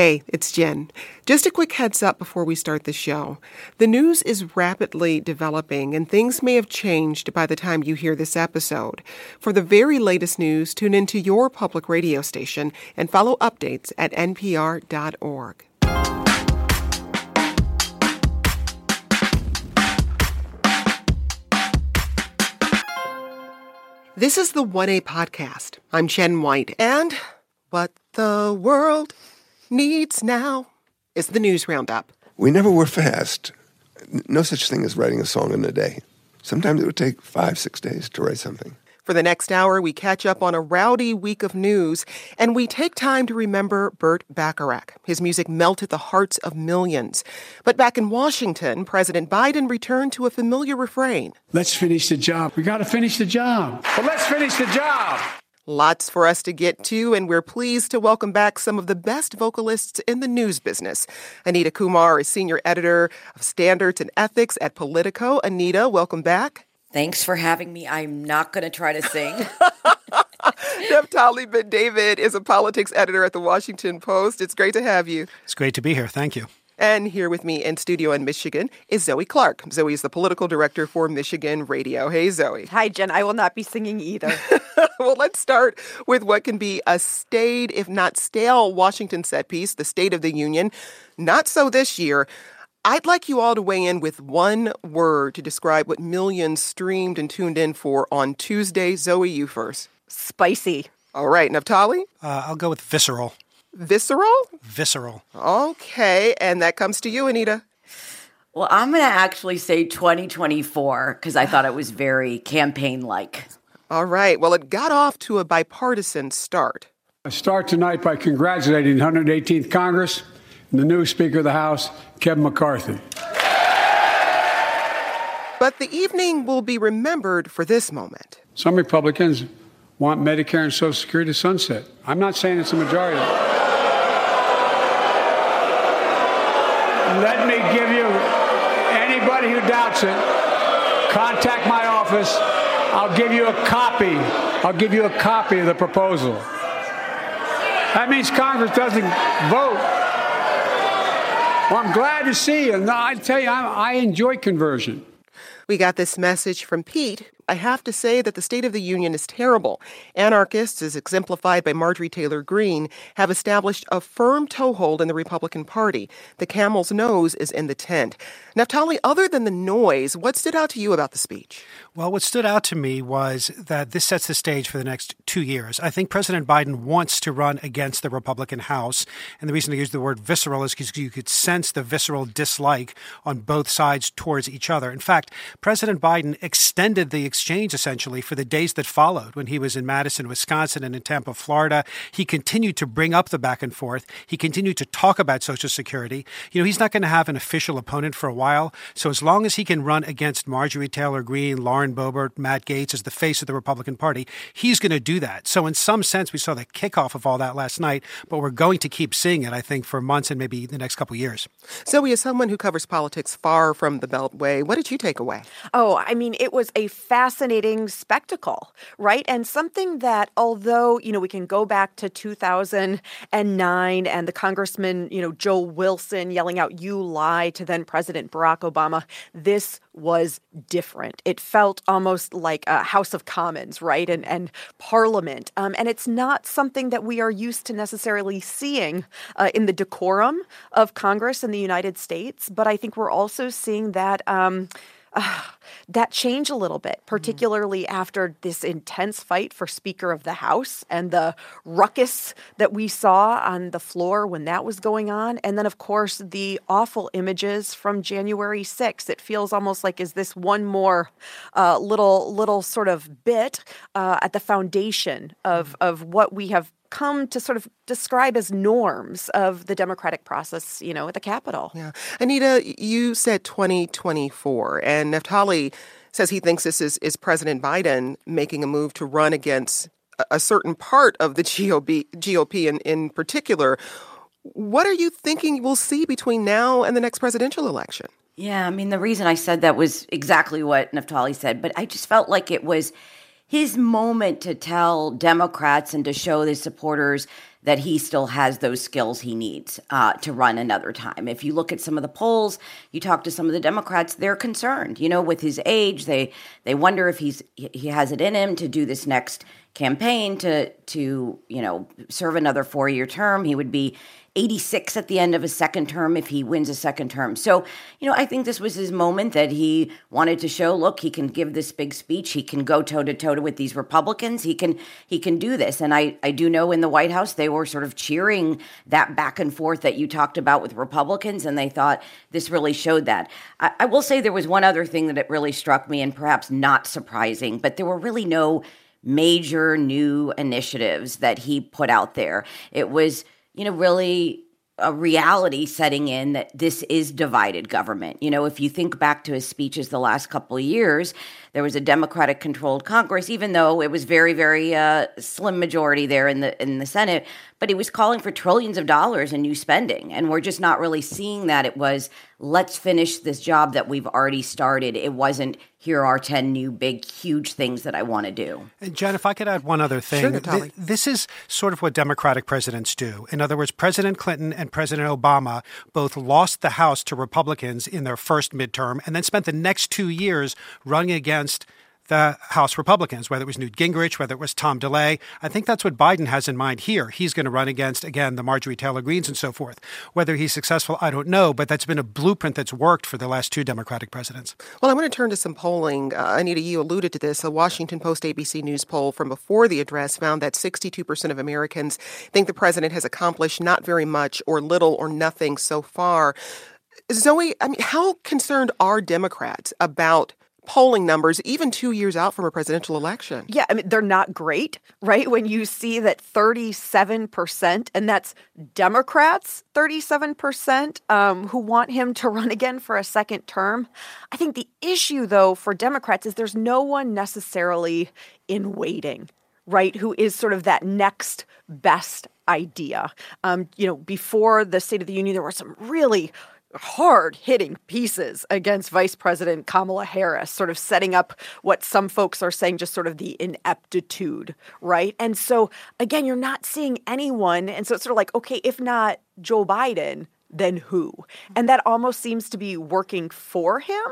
Hey, it's Jen. Just a quick heads up before we start the show. The news is rapidly developing and things may have changed by the time you hear this episode. For the very latest news, tune into your public radio station and follow updates at npr.org. This is the 1A podcast. I'm Jen White, and what the world needs now is the news roundup. We never were fast. No such thing as writing a song in a day. Sometimes it would take five, six days to write something. For the next hour, we catch up on a rowdy week of news, and we take time to remember Burt Bacharach. His music melted the hearts of millions. But back in Washington, President Biden returned to a familiar refrain. Let's finish the job. We got to finish the job. But let's finish the job. Lots for us to get to, and we're pleased to welcome back some of the best vocalists in the news business. Anita Kumar is senior editor of standards and ethics at Politico. Anita, welcome back. Thanks for having me. I'm not going to try to sing. Naftali Bendavid is a politics editor at the Washington Post. It's great to have you. It's great to be here. Thank you. And here with me in studio in Michigan is Zoe Clark. Zoe is the political director for Michigan Radio. Hey, Zoe. Hi, Jen. I will not be singing either. well, let's start with what can be a staid, if not stale, Washington set piece, the State of the Union. Not so this year. I'd like you all to weigh in with one word to describe what millions streamed and tuned in for on Tuesday. Zoe, you first. Spicy. All right, Naftali? Uh, I'll go with visceral. Visceral? Visceral. Okay, and that comes to you, Anita. Well, I'm going to actually say 2024 because I thought it was very campaign like. All right, well, it got off to a bipartisan start. I start tonight by congratulating 118th Congress and the new Speaker of the House, Kevin McCarthy. But the evening will be remembered for this moment. Some Republicans want Medicare and Social Security to sunset. I'm not saying it's a majority. Let me give you anybody who doubts it, contact my office. I'll give you a copy. I'll give you a copy of the proposal. That means Congress doesn't vote. Well, I'm glad to see you. I tell you, I, I enjoy conversion. We got this message from Pete. I have to say that the State of the Union is terrible. Anarchists, as exemplified by Marjorie Taylor Greene, have established a firm toehold in the Republican Party. The camel's nose is in the tent. Naftali, other than the noise, what stood out to you about the speech? Well, what stood out to me was that this sets the stage for the next two years. I think President Biden wants to run against the Republican House. And the reason I use the word visceral is because you could sense the visceral dislike on both sides towards each other. In fact, President Biden extended the exchange essentially for the days that followed when he was in Madison, Wisconsin, and in Tampa, Florida. He continued to bring up the back and forth. He continued to talk about Social Security. You know, he's not going to have an official opponent for a while. So as long as he can run against Marjorie Taylor Greene, Lauren Boebert, Matt Gaetz as the face of the Republican Party, he's going to do that. So in some sense, we saw the kickoff of all that last night, but we're going to keep seeing it, I think, for months and maybe the next couple years. Zoe, as someone who covers politics far from the Beltway, what did you take away? Oh, I mean, it was a fascinating spectacle, right? And something that, although, you know, we can go back to 2009 and the Congressman, you know, Joe Wilson yelling out, you lie to then President Barack Obama, this was different. It felt almost like a House of Commons, right? And, and Parliament. Um, and it's not something that we are used to necessarily seeing uh, in the decorum of Congress in the United States. But I think we're also seeing that. Um, uh, that change a little bit, particularly mm-hmm. after this intense fight for Speaker of the House and the ruckus that we saw on the floor when that was going on. And then, of course, the awful images from January 6th. It feels almost like is this one more uh, little little sort of bit uh, at the foundation of, mm-hmm. of what we have come to sort of describe as norms of the democratic process, you know, at the Capitol. Yeah. Anita, you said 2024, and Naftali says he thinks this is, is President Biden making a move to run against a certain part of the GOP, GOP in, in particular. What are you thinking we'll see between now and the next presidential election? Yeah, I mean, the reason I said that was exactly what Naftali said, but I just felt like it was his moment to tell Democrats and to show his supporters that he still has those skills he needs uh, to run another time. If you look at some of the polls, you talk to some of the Democrats, they're concerned. You know, with his age, they they wonder if he's he has it in him to do this next campaign to to you know serve another four year term. He would be 86 at the end of a second term if he wins a second term. So, you know, I think this was his moment that he wanted to show, look, he can give this big speech. He can go toe to toe with these Republicans. He can he can do this. And I I do know in the White House they were sort of cheering that back and forth that you talked about with Republicans and they thought this really showed that. I, I will say there was one other thing that it really struck me and perhaps not surprising, but there were really no major new initiatives that he put out there. It was you know, really a reality setting in that this is divided government. You know, if you think back to his speeches the last couple of years, there was a Democratic controlled Congress, even though it was very, very uh, slim majority there in the in the Senate. But he was calling for trillions of dollars in new spending, and we're just not really seeing that. It was let's finish this job that we've already started. It wasn't here are 10 new big huge things that I want to do. And Jen, if I could add one other thing. Sure, Th- this is sort of what Democratic presidents do. In other words, President Clinton and President Obama both lost the House to Republicans in their first midterm and then spent the next 2 years running against the House Republicans, whether it was Newt Gingrich, whether it was Tom DeLay. I think that's what Biden has in mind here. He's going to run against, again, the Marjorie Taylor Greenes and so forth. Whether he's successful, I don't know, but that's been a blueprint that's worked for the last two Democratic presidents. Well, I want to turn to some polling. Uh, Anita, you alluded to this. A Washington Post ABC News poll from before the address found that 62% of Americans think the president has accomplished not very much or little or nothing so far. Zoe, I mean, how concerned are Democrats about polling numbers even two years out from a presidential election. Yeah, I mean, they're not great, right? When you see that 37%, and that's Democrats, 37%, um, who want him to run again for a second term. I think the issue, though, for Democrats is there's no one necessarily in waiting right, who is sort of that next best idea. Um, you know, before the State of the Union, there were some really hard hitting pieces against Vice President Kamala Harris, sort of setting up what some folks are saying just sort of the ineptitude, right? And so, again, you're not seeing anyone. And so it's sort of like, okay, if not Joe Biden, then who? And that almost seems to be working for him,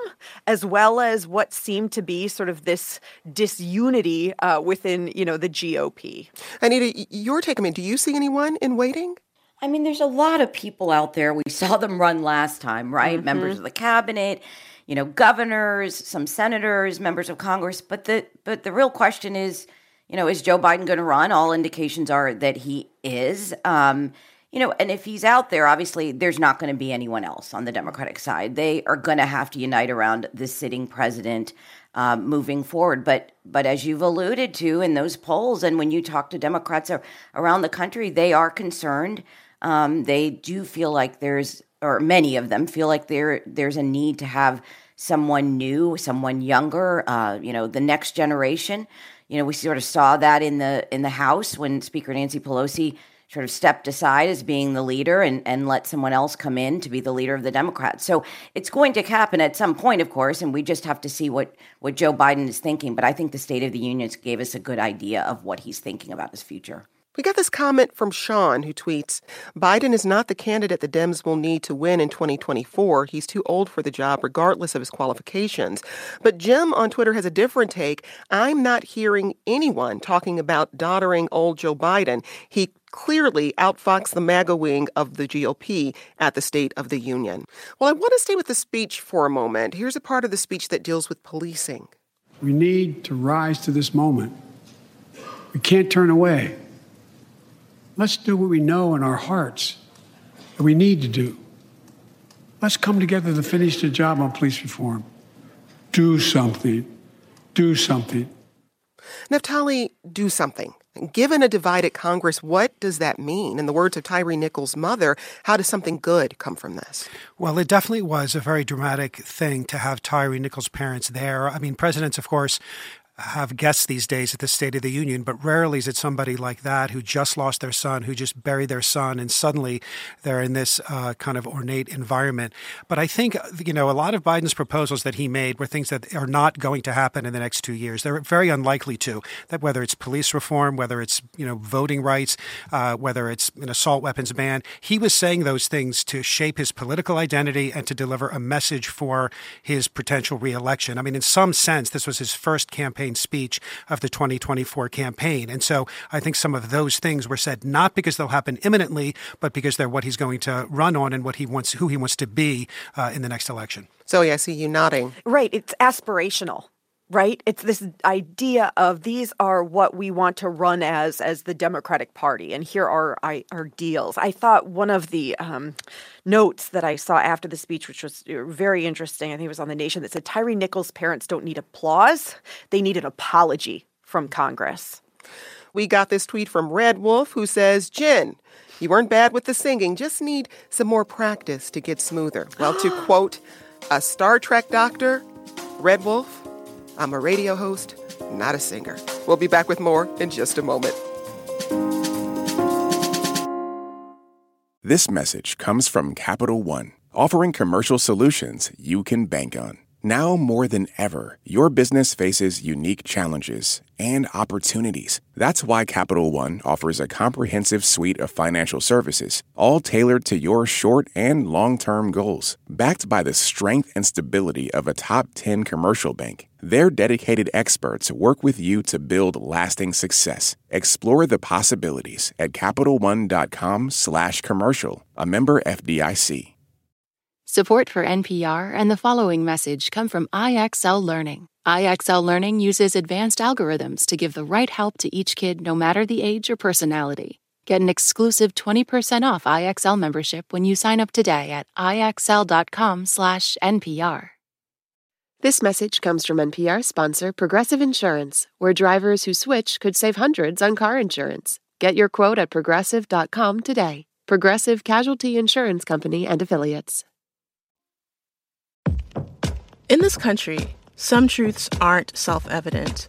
as well as what seemed to be sort of this disunity uh, within, you know, the GOP. Anita, your take. I mean, do you see anyone in waiting? I mean, there's a lot of people out there. We saw them run last time, right? Mm-hmm. Members of the cabinet, you know, governors, some senators, members of Congress. But the but the real question is, you know, is Joe Biden going to run? All indications are that he is. Um, you know, and if he's out there, obviously there's not going to be anyone else on the Democratic side. They are going to have to unite around the sitting president um, moving forward. But but as you've alluded to in those polls, and when you talk to Democrats around the country, they are concerned um, they do feel like there's, or many of them feel like there there's a need to have someone new, someone younger, uh, you know, the next generation. You know, we sort of saw that in the in the House when Speaker Nancy Pelosi sort of stepped aside as being the leader and, and let someone else come in to be the leader of the Democrats. So it's going to happen at some point, of course, and we just have to see what, what Joe Biden is thinking. But I think the State of the Union gave us a good idea of what he's thinking about his future. We got this comment from Sean who tweets Biden is not the candidate the Dems will need to win in 2024. He's too old for the job, regardless of his qualifications. But Jim on Twitter has a different take. I'm not hearing anyone talking about doddering old Joe Biden. He clearly outfoxed the MAGA wing of the GOP at the State of the Union. Well, I want to stay with the speech for a moment. Here's a part of the speech that deals with policing. We need to rise to this moment. We can't turn away. Let's do what we know in our hearts that we need to do. Let's come together to finish the job on police reform. Do something. Do something. Naftali, do something. Given a divided Congress, what does that mean? In the words of Tyree Nichols' mother, how does something good come from this? Well, it definitely was a very dramatic thing to have Tyree Nichols' parents there. I mean, presidents, of course, have guests these days at the State of the Union, but rarely is it somebody like that who just lost their son, who just buried their son, and suddenly they're in this uh, kind of ornate environment. But I think, you know, a lot of Biden's proposals that he made were things that are not going to happen in the next two years. They're very unlikely to. That whether it's police reform, whether it's, you know, voting rights, uh, whether it's an assault weapons ban, he was saying those things to shape his political identity and to deliver a message for his potential reelection. I mean, in some sense, this was his first campaign campaign speech of the 2024 campaign. And so I think some of those things were said not because they'll happen imminently, but because they're what he's going to run on and what he wants, who he wants to be uh, in the next election. Zoe, I see you nodding. Right. It's aspirational right? It's this idea of these are what we want to run as as the democratic party and here are our deals. I thought one of the um, notes that i saw after the speech which was uh, very interesting i think it was on the nation that said Tyree nichols parents don't need applause. They need an apology from congress. We got this tweet from red wolf who says jen you weren't bad with the singing. Just need some more practice to get smoother. Well to quote a star trek doctor red wolf I'm a radio host, not a singer. We'll be back with more in just a moment. This message comes from Capital One, offering commercial solutions you can bank on. Now more than ever, your business faces unique challenges and opportunities. That's why Capital One offers a comprehensive suite of financial services, all tailored to your short and long term goals. Backed by the strength and stability of a top 10 commercial bank, their dedicated experts work with you to build lasting success. Explore the possibilities at CapitalOne.com/slash commercial, a member FDIC. Support for NPR and the following message come from IXL Learning. IXL Learning uses advanced algorithms to give the right help to each kid no matter the age or personality. Get an exclusive 20% off IXL membership when you sign up today at IXL.com/NPR. This message comes from NPR sponsor Progressive Insurance, where drivers who switch could save hundreds on car insurance. Get your quote at progressive.com today. Progressive Casualty Insurance Company and Affiliates. In this country, some truths aren't self evident.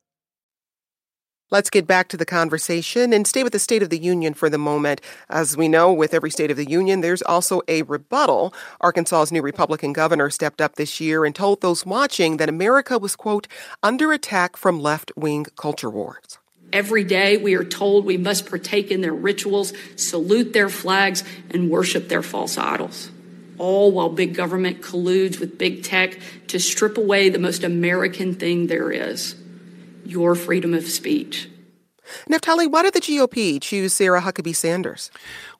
Let's get back to the conversation and stay with the State of the Union for the moment. As we know, with every State of the Union, there's also a rebuttal. Arkansas's new Republican governor stepped up this year and told those watching that America was, quote, under attack from left wing culture wars. Every day we are told we must partake in their rituals, salute their flags, and worship their false idols. All while big government colludes with big tech to strip away the most American thing there is your freedom of speech. Naftali, why did the GOP choose Sarah Huckabee Sanders?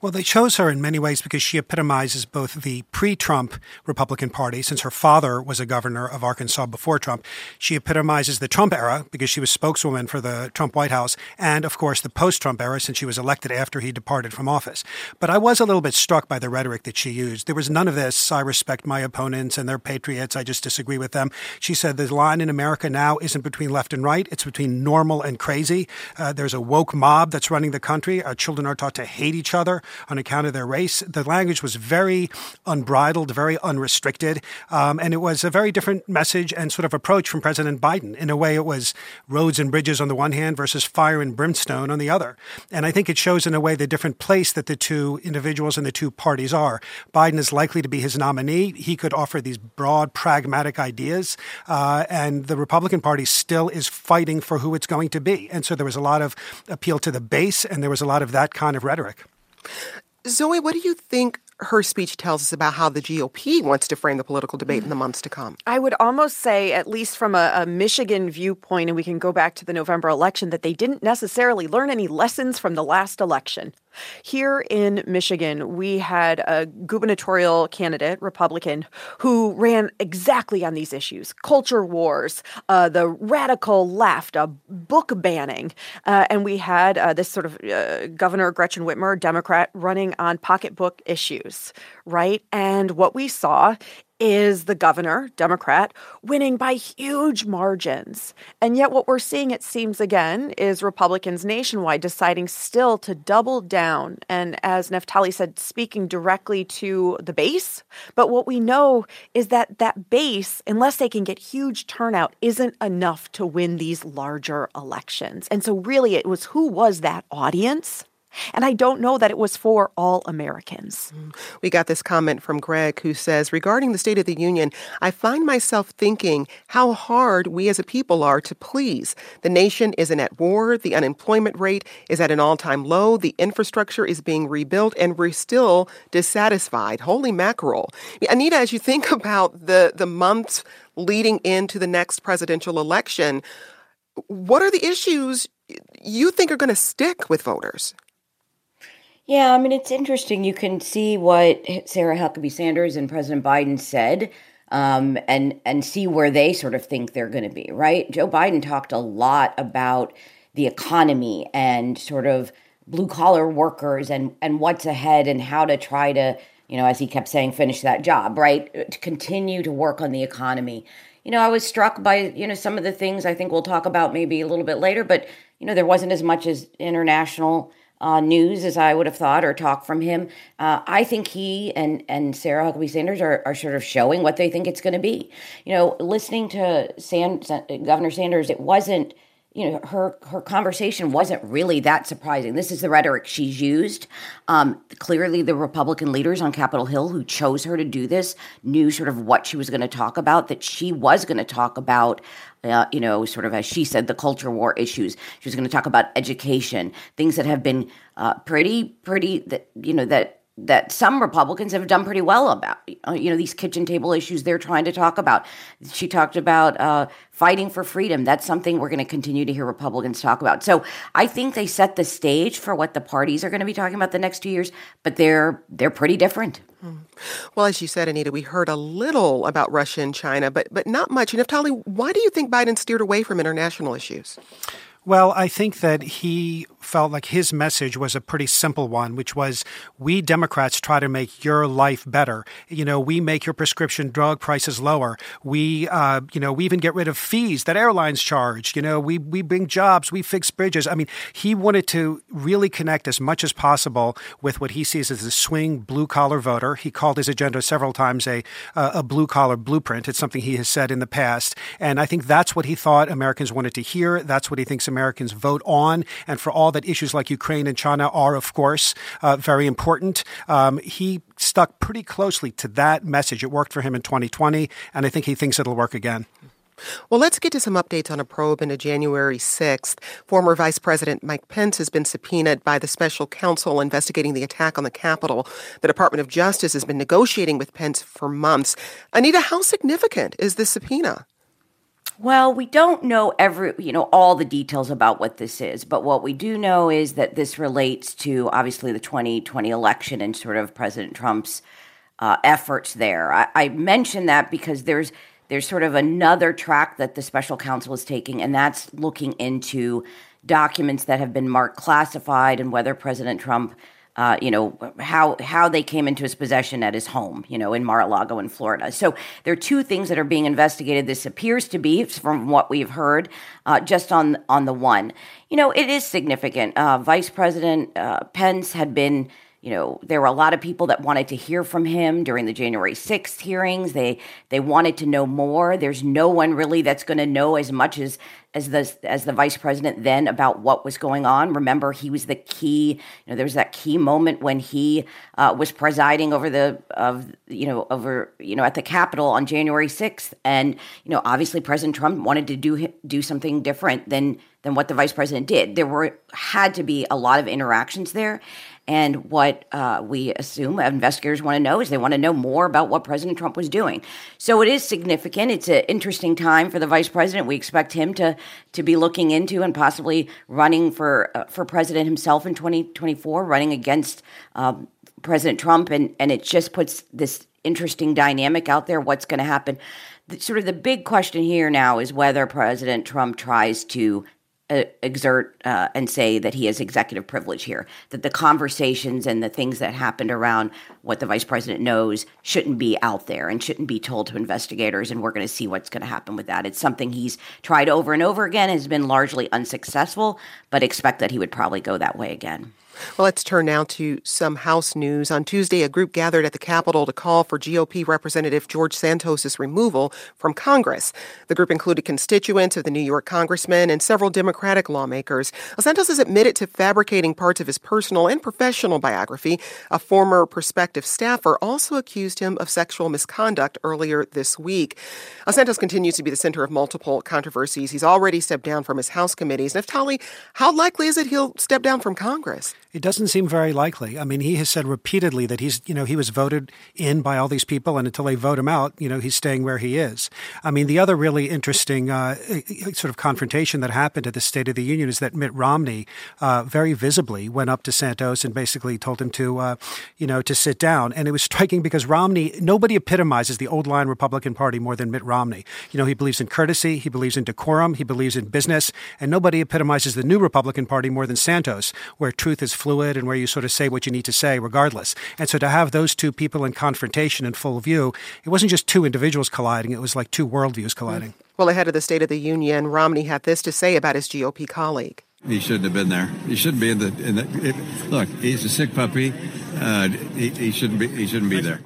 Well, they chose her in many ways because she epitomizes both the pre Trump Republican Party, since her father was a governor of Arkansas before Trump. She epitomizes the Trump era because she was spokeswoman for the Trump White House, and of course the post Trump era since she was elected after he departed from office. But I was a little bit struck by the rhetoric that she used. There was none of this, I respect my opponents and they're patriots, I just disagree with them. She said the line in America now isn't between left and right, it's between normal and crazy. Uh, there's a woke mob that's running the country. Our children are taught to hate each other on account of their race. The language was very unbridled, very unrestricted, um, and it was a very different message and sort of approach from President Biden. In a way, it was roads and bridges on the one hand versus fire and brimstone on the other. And I think it shows in a way the different place that the two individuals and the two parties are. Biden is likely to be his nominee. He could offer these broad, pragmatic ideas, uh, and the Republican Party still is fighting for who it's going to be. And so there was a lot of appeal to the base, and there was a lot of that kind of rhetoric. Zoe, what do you think her speech tells us about how the GOP wants to frame the political debate in the months to come. I would almost say, at least from a, a, Michigan viewpoint, and we can go back to the November election, that they didn't necessarily learn any lessons from the last election. Here in Michigan, we had a gubernatorial candidate, Republican, who ran exactly on these issues culture wars, uh, the radical left, book banning. Uh, and we had uh, this sort of uh, Governor Gretchen Whitmer, Democrat, running on pocketbook issues, right? And what we saw is the governor, Democrat, winning by huge margins. And yet, what we're seeing, it seems again, is Republicans nationwide deciding still to double down. And as Naftali said, speaking directly to the base. But what we know is that that base, unless they can get huge turnout, isn't enough to win these larger elections. And so, really, it was who was that audience? And I don't know that it was for all Americans. We got this comment from Greg who says Regarding the State of the Union, I find myself thinking how hard we as a people are to please. The nation isn't at war, the unemployment rate is at an all time low, the infrastructure is being rebuilt, and we're still dissatisfied. Holy mackerel. Anita, as you think about the, the months leading into the next presidential election, what are the issues you think are going to stick with voters? Yeah, I mean, it's interesting. You can see what Sarah Huckabee Sanders and President Biden said. Um, and and see where they sort of think they're going to be, right? Joe Biden talked a lot about the economy and sort of blue collar workers and and what's ahead and how to try to, you know, as he kept saying, finish that job, right? To continue to work on the economy. You know, I was struck by you know some of the things I think we'll talk about maybe a little bit later, but you know, there wasn't as much as international uh, news as I would have thought or talk from him. Uh, I think he and and Sarah Huckabee Sanders are, are sort of showing what they think it's going to be. You know, listening to San, Governor Sanders, it wasn't you know her her conversation wasn't really that surprising this is the rhetoric she's used um, clearly the republican leaders on capitol hill who chose her to do this knew sort of what she was going to talk about that she was going to talk about uh, you know sort of as she said the culture war issues. She was going to talk about education things that have been uh, pretty pretty that you know that that some Republicans have done pretty well about. Uh, you know, these kitchen table issues they're trying to talk about. She talked about uh, fighting for freedom. That's something we're going to continue to hear Republicans talk about. So I think they set the stage for what the parties are going to be talking about the next two years, but they're they're pretty different. Hmm. Well, as you said, Anita, we heard a little about Russia and China, but but not much. And Naftali, why do you think Biden steered away from international issues? Well, I think that he felt like his message was a pretty simple one, which was we Democrats try to make your life better. You know, we make your prescription drug prices lower. We, uh, you know, we even get rid of fees that airlines charge. You know, we, we bring jobs, we fix bridges. I mean, he wanted to really connect as much as possible with what he sees as a swing blue collar voter. He called his agenda several times a, uh, a blue collar blueprint. It's something he has said in the past. And I think that's what he thought Americans wanted to hear. That's what he thinks Americans vote on. And for all that issues like Ukraine and China are, of course, uh, very important, um, he stuck pretty closely to that message. It worked for him in 2020, and I think he thinks it'll work again. Well, let's get to some updates on a probe into January 6th. Former Vice President Mike Pence has been subpoenaed by the special counsel investigating the attack on the Capitol. The Department of Justice has been negotiating with Pence for months. Anita, how significant is this subpoena? Well, we don't know every, you know, all the details about what this is, but what we do know is that this relates to obviously the 2020 election and sort of President Trump's uh, efforts there. I, I mention that because there's there's sort of another track that the special counsel is taking, and that's looking into documents that have been marked classified and whether President Trump uh, you know how how they came into his possession at his home, you know, in Mar-a-Lago in Florida. So there are two things that are being investigated. This appears to be, from what we've heard, uh, just on on the one. You know, it is significant. Uh, Vice President uh, Pence had been you know, there were a lot of people that wanted to hear from him during the January 6th hearings. They they wanted to know more. There's no one really that's going to know as much as as the as the vice president then about what was going on. Remember, he was the key. You know, there was that key moment when he uh, was presiding over the of you know over you know at the Capitol on January 6th, and you know, obviously President Trump wanted to do do something different than than what the vice president did. There were had to be a lot of interactions there, and what uh, we assume investigators want to know is they want to know more about what President Trump was doing. So it is significant. It's an interesting time for the vice president. We expect him to to be looking into and possibly running for uh, for president himself in 2024, running against um, President Trump, and and it just puts this interesting dynamic out there. What's going to happen? Sort of the big question here now is whether President Trump tries to exert uh, and say that he has executive privilege here, that the conversations and the things that happened around what the vice president knows shouldn't be out there and shouldn't be told to investigators. And we're going to see what's going to happen with that. It's something he's tried over and over again, has been largely unsuccessful, but expect that he would probably go that way again. Well, let's turn now to some House news. On Tuesday, a group gathered at the Capitol to call for GOP Representative George Santos's removal from Congress. The group included constituents of the New York congressman and several Democratic lawmakers. Santos has admitted to fabricating parts of his personal and professional biography. A former prospective staffer also accused him of sexual misconduct earlier this week. Santos continues to be the center of multiple controversies. He's already stepped down from his House committees. Naftali, how likely is it he'll step down from Congress? It doesn't seem very likely. I mean, he has said repeatedly that he's, you know, he was voted in by all these people, and until they vote him out, you know, he's staying where he is. I mean, the other really interesting uh, sort of confrontation that happened at the State of the Union is that Mitt Romney uh, very visibly went up to Santos and basically told him to, uh, you know, to sit down. And it was striking because Romney, nobody epitomizes the old line Republican Party more than Mitt Romney. You know, he believes in courtesy, he believes in decorum, he believes in business, and nobody epitomizes the new Republican Party more than Santos, where truth is fluid and where you sort of say what you need to say regardless. And so to have those two people in confrontation in full view, it wasn't just two individuals colliding, it was like two worldviews colliding. Well, ahead of the State of the Union, Romney had this to say about his GOP colleague. He shouldn't have been there. He shouldn't be in the. In the it, look, he's a sick puppy. Uh, he, he shouldn't be. He shouldn't be there.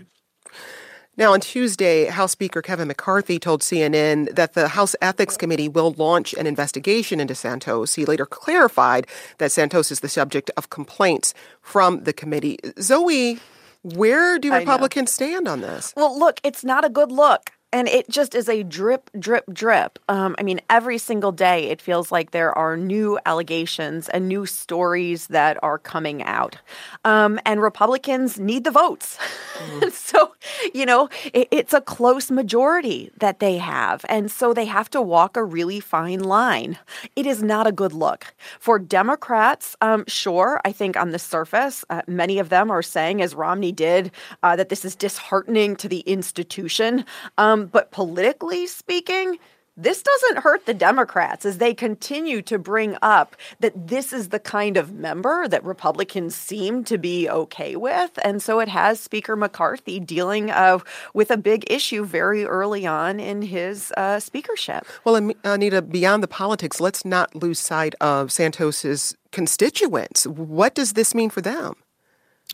Now, on Tuesday, House Speaker Kevin McCarthy told CNN that the House Ethics Committee will launch an investigation into Santos. He later clarified that Santos is the subject of complaints from the committee. Zoe, where do Republicans stand on this? Well, look, it's not a good look. And it just is a drip, drip, drip. Um, I mean, every single day it feels like there are new allegations and new stories that are coming out. Um, and Republicans need the votes. Mm. so, you know, it, it's a close majority that they have. And so they have to walk a really fine line. It is not a good look. For Democrats, um, sure, I think on the surface, uh, many of them are saying, as Romney did, uh, that this is disheartening to the institution. Um, but politically speaking, this doesn't hurt the Democrats as they continue to bring up that this is the kind of member that Republicans seem to be okay with. And so it has Speaker McCarthy dealing uh, with a big issue very early on in his uh, speakership. Well, Anita, beyond the politics, let's not lose sight of Santos's constituents. What does this mean for them?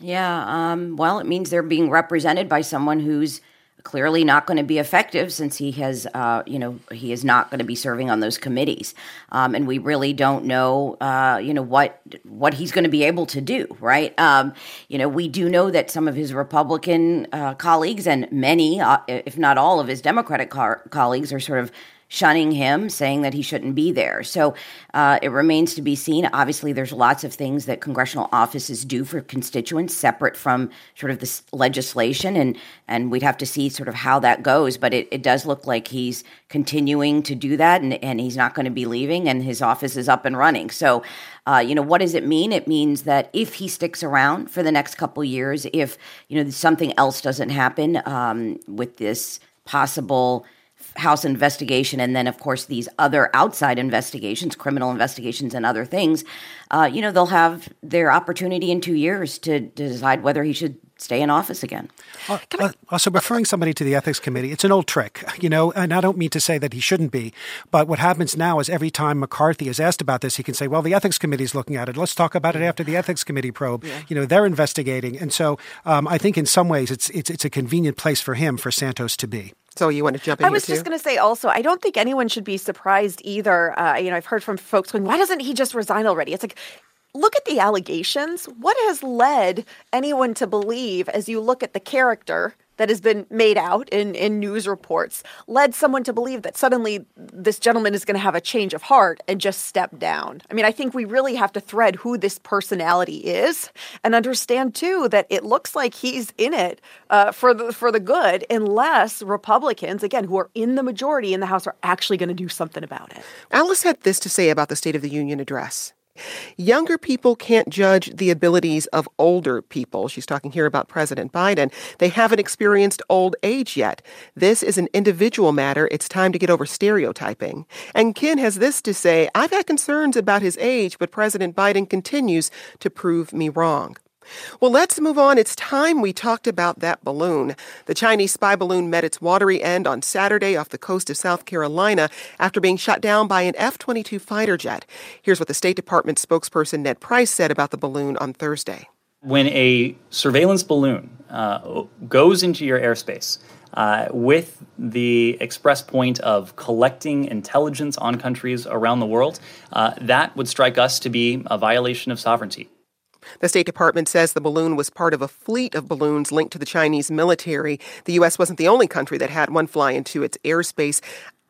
Yeah, um, well, it means they're being represented by someone who's clearly not going to be effective since he has, uh, you know, he is not going to be serving on those committees, um, and we really don't know, uh, you know, what what he's going to be able to do. Right? Um, you know, we do know that some of his Republican uh, colleagues and many, uh, if not all, of his Democratic colleagues are sort of shunning him, saying that he shouldn't be there. So uh, it remains to be seen. Obviously, there's lots of things that congressional offices do for constituents separate from sort of this legislation, and and we'd have to see sort of how that goes. But it, it does look like he's continuing to do that, and, and he's not going to be leaving, and his office is up and running. So, uh, you know, what does it mean? It means that if he sticks around for the next couple years, if you know something else doesn't happen um, with this possible House investigation, and then, of course, these other outside investigations, criminal investigations, and other things, uh, you know, they'll have their opportunity in two years to, to decide whether he should stay in office again. Uh, uh, also, referring somebody to the ethics committee, it's an old trick, you know, and I don't mean to say that he shouldn't be, but what happens now is every time McCarthy is asked about this, he can say, well, the ethics committee is looking at it. Let's talk about it after the ethics committee probe. Yeah. You know, they're investigating. And so um, I think in some ways it's, it's, it's a convenient place for him, for Santos to be. So you want to jump in? I was just going to say also, I don't think anyone should be surprised either. Uh, you know, I've heard from folks going, "Why doesn't he just resign already?" It's like, look at the allegations. What has led anyone to believe, as you look at the character that has been made out in, in news reports led someone to believe that suddenly this gentleman is going to have a change of heart and just step down. I mean, I think we really have to thread who this personality is and understand too that it looks like he's in it uh, for the for the good, unless Republicans, again, who are in the majority in the House, are actually going to do something about it. Alice had this to say about the State of the Union address. Younger people can't judge the abilities of older people. She's talking here about President Biden. They haven't experienced old age yet. This is an individual matter. It's time to get over stereotyping. And Ken has this to say I've had concerns about his age, but President Biden continues to prove me wrong. Well, let's move on. It's time we talked about that balloon. The Chinese spy balloon met its watery end on Saturday off the coast of South Carolina after being shot down by an F 22 fighter jet. Here's what the State Department spokesperson Ned Price said about the balloon on Thursday. When a surveillance balloon uh, goes into your airspace, uh, with the express point of collecting intelligence on countries around the world, uh, that would strike us to be a violation of sovereignty. The State Department says the balloon was part of a fleet of balloons linked to the Chinese military. The U.S. wasn't the only country that had one fly into its airspace.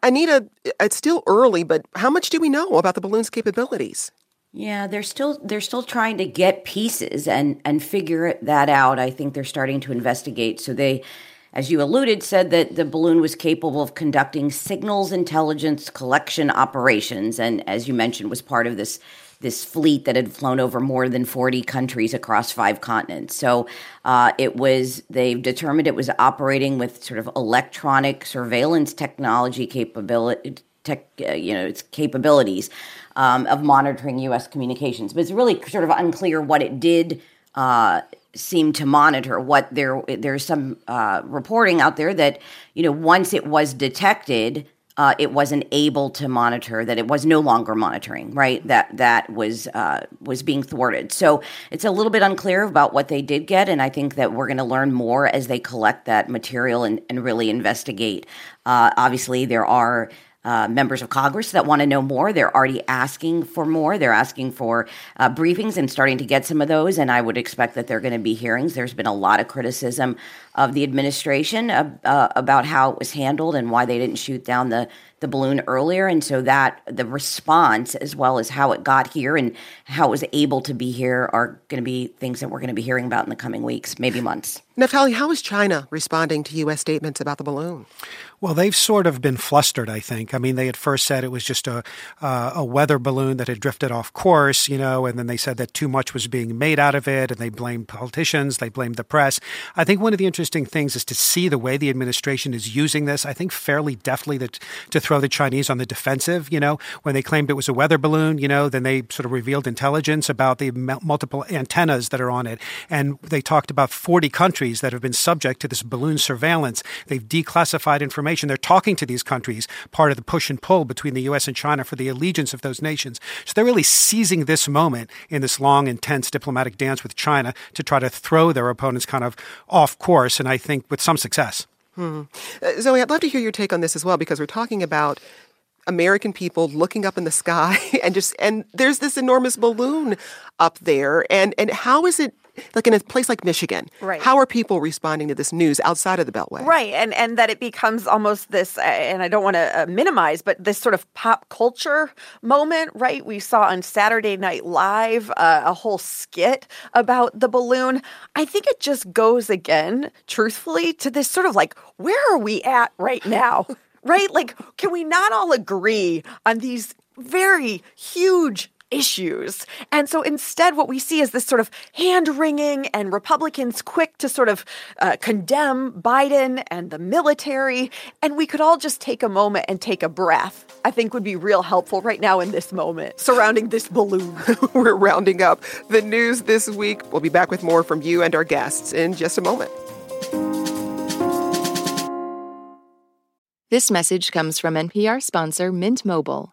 Anita, it's still early, but how much do we know about the balloon's capabilities? Yeah, they're still they're still trying to get pieces and and figure that out. I think they're starting to investigate. So they as you alluded, said that the balloon was capable of conducting signals intelligence collection operations, and as you mentioned, was part of this this fleet that had flown over more than 40 countries across five continents. So uh, it was, they've determined it was operating with sort of electronic surveillance technology capability. Tech, uh, you know, its capabilities um, of monitoring U.S. communications, but it's really sort of unclear what it did uh, seem to monitor. What there, there's some uh, reporting out there that you know once it was detected, uh, it wasn't able to monitor that it was no longer monitoring right? That that was uh, was being thwarted. So it's a little bit unclear about what they did get and i think that we're going to learn more as they collect that material and, and really investigate. Uh, obviously there are uh, members of Congress that want to know more. They're already asking for more. They're asking for uh, briefings and starting to get some of those. And I would expect that there are going to be hearings. There's been a lot of criticism of the administration uh, about how it was handled and why they didn't shoot down the the balloon earlier and so that the response as well as how it got here and how it was able to be here are going to be things that we're going to be hearing about in the coming weeks maybe months Naftali, how is China responding to U.S. statements about the balloon? Well, they've sort of been flustered, I think. I mean, they at first said it was just a, uh, a weather balloon that had drifted off course, you know, and then they said that too much was being made out of it, and they blamed politicians, they blamed the press. I think one of the interesting things is to see the way the administration is using this, I think fairly deftly to, to throw the Chinese on the defensive, you know, when they claimed it was a weather balloon, you know, then they sort of revealed intelligence about the multiple antennas that are on it. And they talked about 40 countries that have been subject to this balloon surveillance. They've declassified information. They're talking to these countries, part of the push and pull between the U.S. and China for the allegiance of those nations. So they're really seizing this moment in this long, intense diplomatic dance with China to try to throw their opponents kind of off course, and I think with some success. Hmm. Uh, Zoe, I'd love to hear your take on this as well because we're talking about American people looking up in the sky and just and there's this enormous balloon up there and and how is it like in a place like Michigan, right. how are people responding to this news outside of the Beltway? Right, and and that it becomes almost this, and I don't want to uh, minimize, but this sort of pop culture moment, right? We saw on Saturday Night Live uh, a whole skit about the balloon. I think it just goes again, truthfully, to this sort of like, where are we at right now? right? Like, can we not all agree on these very huge issues. And so instead, what we see is this sort of hand wringing and Republicans quick to sort of uh, condemn Biden and the military. And we could all just take a moment and take a breath. I think would be real helpful right now in this moment surrounding this balloon. We're rounding up the news this week. We'll be back with more from you and our guests in just a moment. This message comes from NPR sponsor Mint Mobile.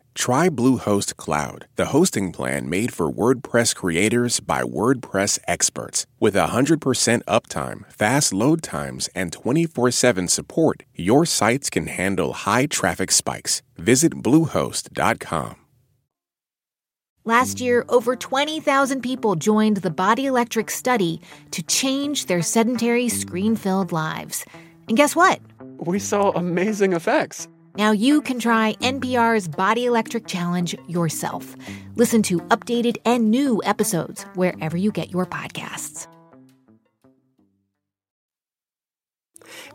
Try Bluehost Cloud, the hosting plan made for WordPress creators by WordPress experts. With 100% uptime, fast load times, and 24 7 support, your sites can handle high traffic spikes. Visit Bluehost.com. Last year, over 20,000 people joined the Body Electric study to change their sedentary, screen filled lives. And guess what? We saw amazing effects Now you can try NPR's Body Electric Challenge yourself. Listen to updated and new episodes wherever you get your podcasts.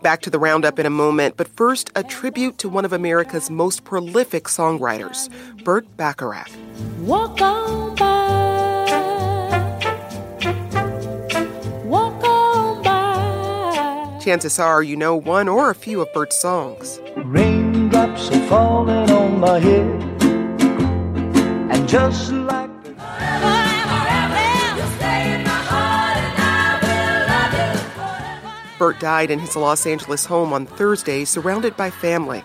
Back to the roundup in a moment, but first, a tribute to one of America's most prolific songwriters, Burt Bacharach. Walk on by. Walk on by. Chances are you know one or a few of Burt's songs. Are falling on my head. And just like Burt died in his Los Angeles home on Thursday, surrounded by family.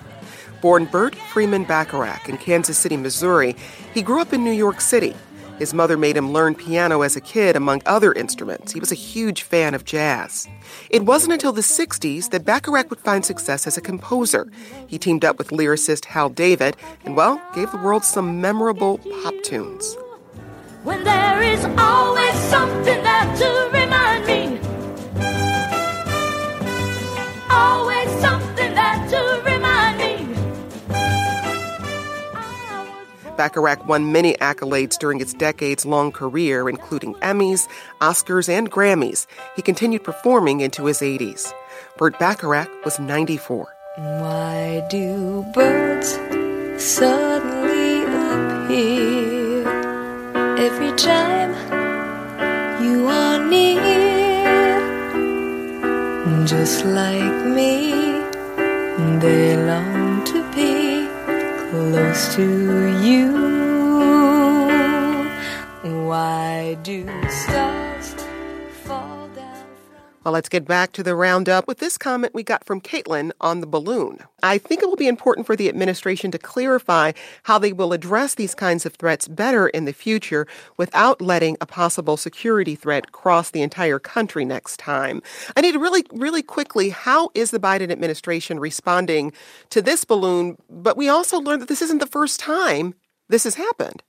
Born Burt Freeman Bacharach in Kansas City, Missouri, he grew up in New York City. His mother made him learn piano as a kid, among other instruments. He was a huge fan of jazz. It wasn't until the 60s that Bacharach would find success as a composer. He teamed up with lyricist Hal David and, well, gave the world some memorable pop tunes. When there is always something there to remind me. Always Bacharach won many accolades during his decades long career, including Emmys, Oscars, and Grammys. He continued performing into his 80s. Burt Bacharach was 94. Why do birds suddenly appear every time you are near? Just like me, they long to be close to you. Well, let's get back to the roundup with this comment we got from Caitlin on the balloon. I think it will be important for the administration to clarify how they will address these kinds of threats better in the future without letting a possible security threat cross the entire country next time. I need to really, really quickly, how is the Biden administration responding to this balloon? But we also learned that this isn't the first time this has happened.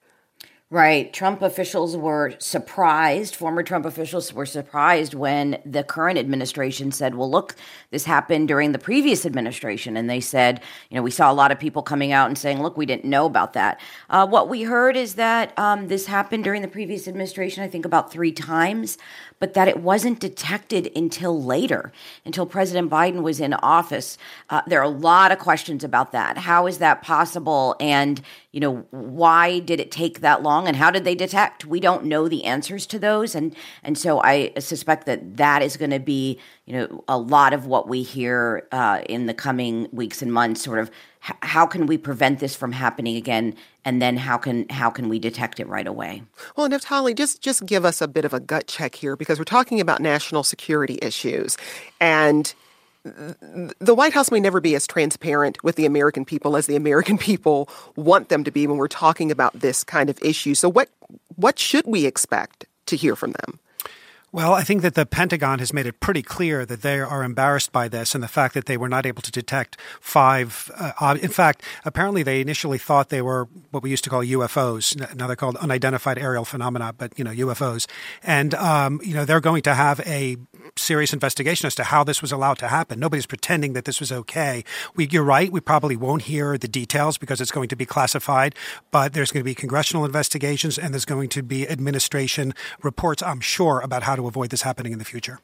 Right. Trump officials were surprised, former Trump officials were surprised when the current administration said, well, look, this happened during the previous administration. And they said, you know, we saw a lot of people coming out and saying, look, we didn't know about that. Uh, what we heard is that um, this happened during the previous administration, I think about three times, but that it wasn't detected until later, until President Biden was in office. Uh, there are a lot of questions about that. How is that possible? And, you know, why did it take that long? And how did they detect? We don't know the answers to those. And, and so I suspect that that is going to be, you know, a lot of what we hear uh, in the coming weeks and months, sort of how can we prevent this from happening again? And then how can how can we detect it right away? Well, Naftali, just just give us a bit of a gut check here because we're talking about national security issues, and the White House may never be as transparent with the American people as the American people want them to be when we're talking about this kind of issue. So, what what should we expect to hear from them? Well, I think that the Pentagon has made it pretty clear that they are embarrassed by this and the fact that they were not able to detect five. Uh, in fact, apparently they initially thought they were what we used to call UFOs. Now they're called unidentified aerial phenomena, but you know UFOs. And um, you know they're going to have a serious investigation as to how this was allowed to happen. Nobody's pretending that this was okay. We, you're right. We probably won't hear the details because it's going to be classified. But there's going to be congressional investigations and there's going to be administration reports. I'm sure about how to avoid this happening in the future.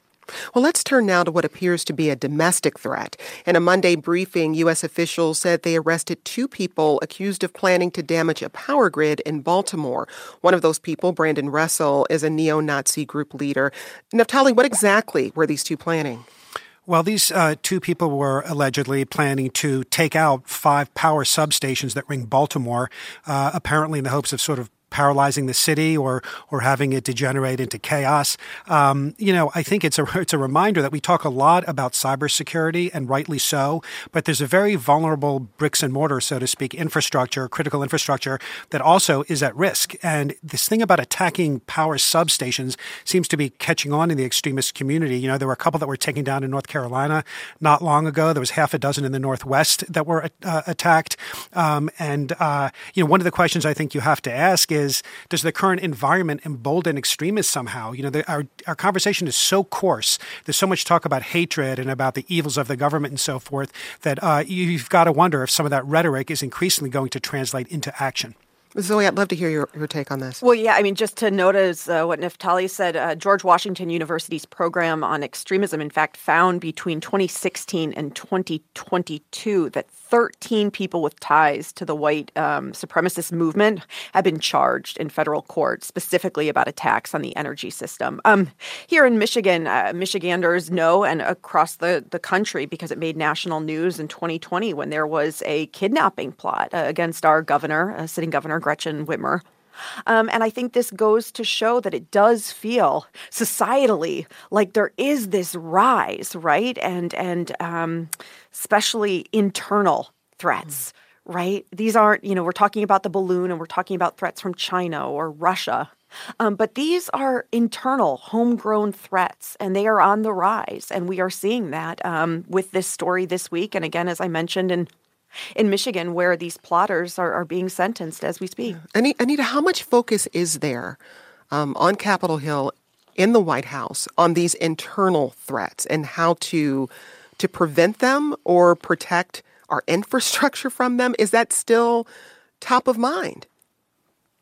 Well, let's turn now to what appears to be a domestic threat. In a Monday briefing, U.S. officials said they arrested two people accused of planning to damage a power grid in Baltimore. One of those people, Brandon Russell, is a neo Nazi group leader. Naftali, what exactly were these two planning? Well, these uh, two people were allegedly planning to take out five power substations that ring Baltimore, uh, apparently in the hopes of sort of paralyzing the city or or having it degenerate into chaos. Um, you know, I think it's a it's a reminder that we talk a lot about cybersecurity and rightly so, but there's a very vulnerable bricks and mortar, so to speak, infrastructure, critical infrastructure that also is at risk. And this thing about attacking power substations seems to be catching on in the extremist community. You know, there were a couple that were taken down in North Carolina not long ago. There was half a dozen in the Northwest that were uh, attacked. Um, and uh, you know, one of the questions I think you have to ask is is does the current environment embolden extremists somehow? You know, the, our, our conversation is so coarse. There's so much talk about hatred and about the evils of the government and so forth that uh, you've got to wonder if some of that rhetoric is increasingly going to translate into action. Zoe, I'd love to hear your, your take on this. Well, yeah, I mean, just to notice uh, what Naftali said, uh, George Washington University's program on extremism, in fact, found between 2016 and 2022 that 13 people with ties to the white um, supremacist movement have been charged in federal court, specifically about attacks on the energy system. Um, here in Michigan, uh, Michiganders know and across the, the country because it made national news in 2020 when there was a kidnapping plot uh, against our governor, uh, sitting governor Gretchen Whitmer. Um, and I think this goes to show that it does feel societally like there is this rise, right? And and um, especially internal threats, mm. right? These aren't, you know, we're talking about the balloon and we're talking about threats from China or Russia. Um, but these are internal, homegrown threats, and they are on the rise. And we are seeing that um, with this story this week. And again, as I mentioned in in Michigan, where these plotters are, are being sentenced as we speak. Anita, how much focus is there um, on Capitol Hill in the White House on these internal threats and how to to prevent them or protect our infrastructure from them? Is that still top of mind?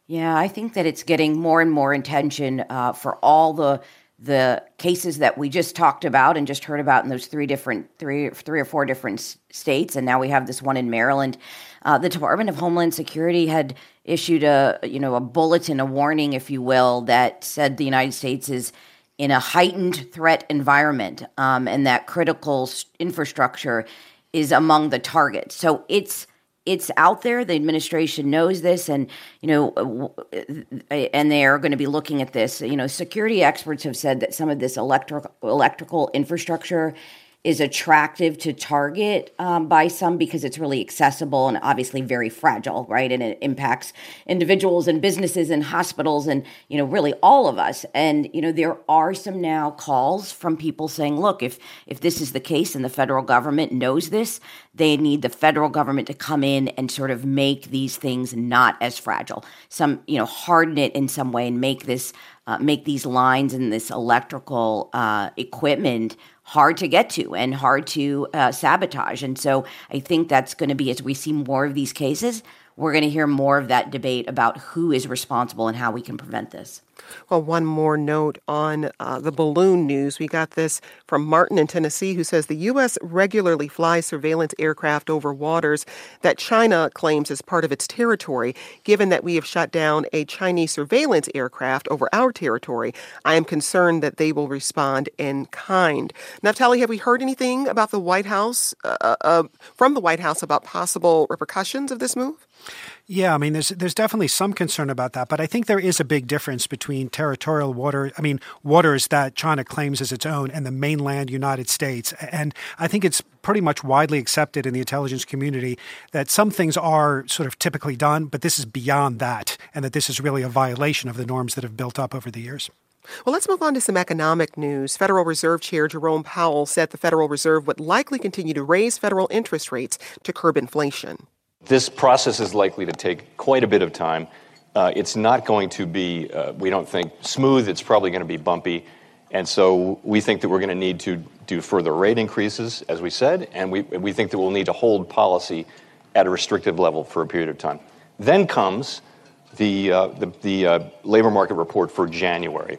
Yeah, I think that it's getting more and more attention uh, for all the the cases that we just talked about and just heard about in those three different three three or four different states and now we have this one in Maryland uh, the Department of Homeland Security had issued a you know a bulletin a warning if you will that said the United States is in a heightened threat environment um, and that critical infrastructure is among the targets. So it's it's out there. The administration knows this, and you know, uh, uh, uh, and they are going to be looking at this. You know, security experts have said that some of this electric electrical infrastructure is attractive to target um, by some because it's really accessible and obviously very fragile, right? And it impacts individuals and businesses and hospitals and you know really all of us. And you know there are some now calls from people saying, look, if if this is the case and the federal government knows this, they need the federal government to come in and sort of make these things not as fragile. Some you know harden it in some way and make this uh, make these lines and this electrical uh, equipment hard to get to and hard to uh, sabotage. And so I think that's going to be, as we see more of these cases, we're going to hear more of that debate about who is responsible and how we can prevent this. Well, one more note on uh, the balloon news. We got this from Martin in Tennessee, who says the U.S. regularly flies surveillance aircraft over waters that China claims as part of its territory. Given that we have shut down a Chinese surveillance aircraft over our territory, I am concerned that they will respond in kind. Naftali, have we heard anything about the White House, uh, uh, uh from the White House, about possible repercussions of this move? Yeah, I mean, there's there's definitely some concern about that, but I think there is a big difference between territorial water, I mean, waters that China claims as its own, and the mainland United States. And I think it's pretty much widely accepted in the intelligence community that some things are sort of typically done, but this is beyond that, and that this is really a violation of the norms that have built up over the years. Well, let's move on to some economic news. Federal Reserve Chair Jerome Powell said the Federal Reserve would likely continue to raise federal interest rates to curb inflation. This process is likely to take quite a bit of time. Uh, it's not going to be, uh, we don't think, smooth. It's probably going to be bumpy. And so we think that we're going to need to do further rate increases, as we said, and we, we think that we'll need to hold policy at a restrictive level for a period of time. Then comes the, uh, the, the uh, labor market report for January.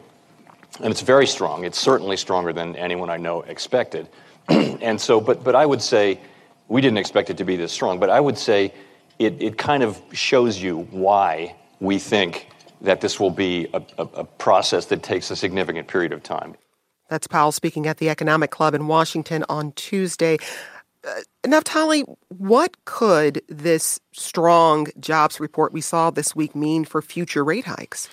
And it's very strong. It's certainly stronger than anyone I know expected. and so, but, but I would say, we didn't expect it to be this strong, but I would say it, it kind of shows you why we think that this will be a, a, a process that takes a significant period of time. That's Powell speaking at the Economic Club in Washington on Tuesday. Uh, Naftali, what could this strong jobs report we saw this week mean for future rate hikes?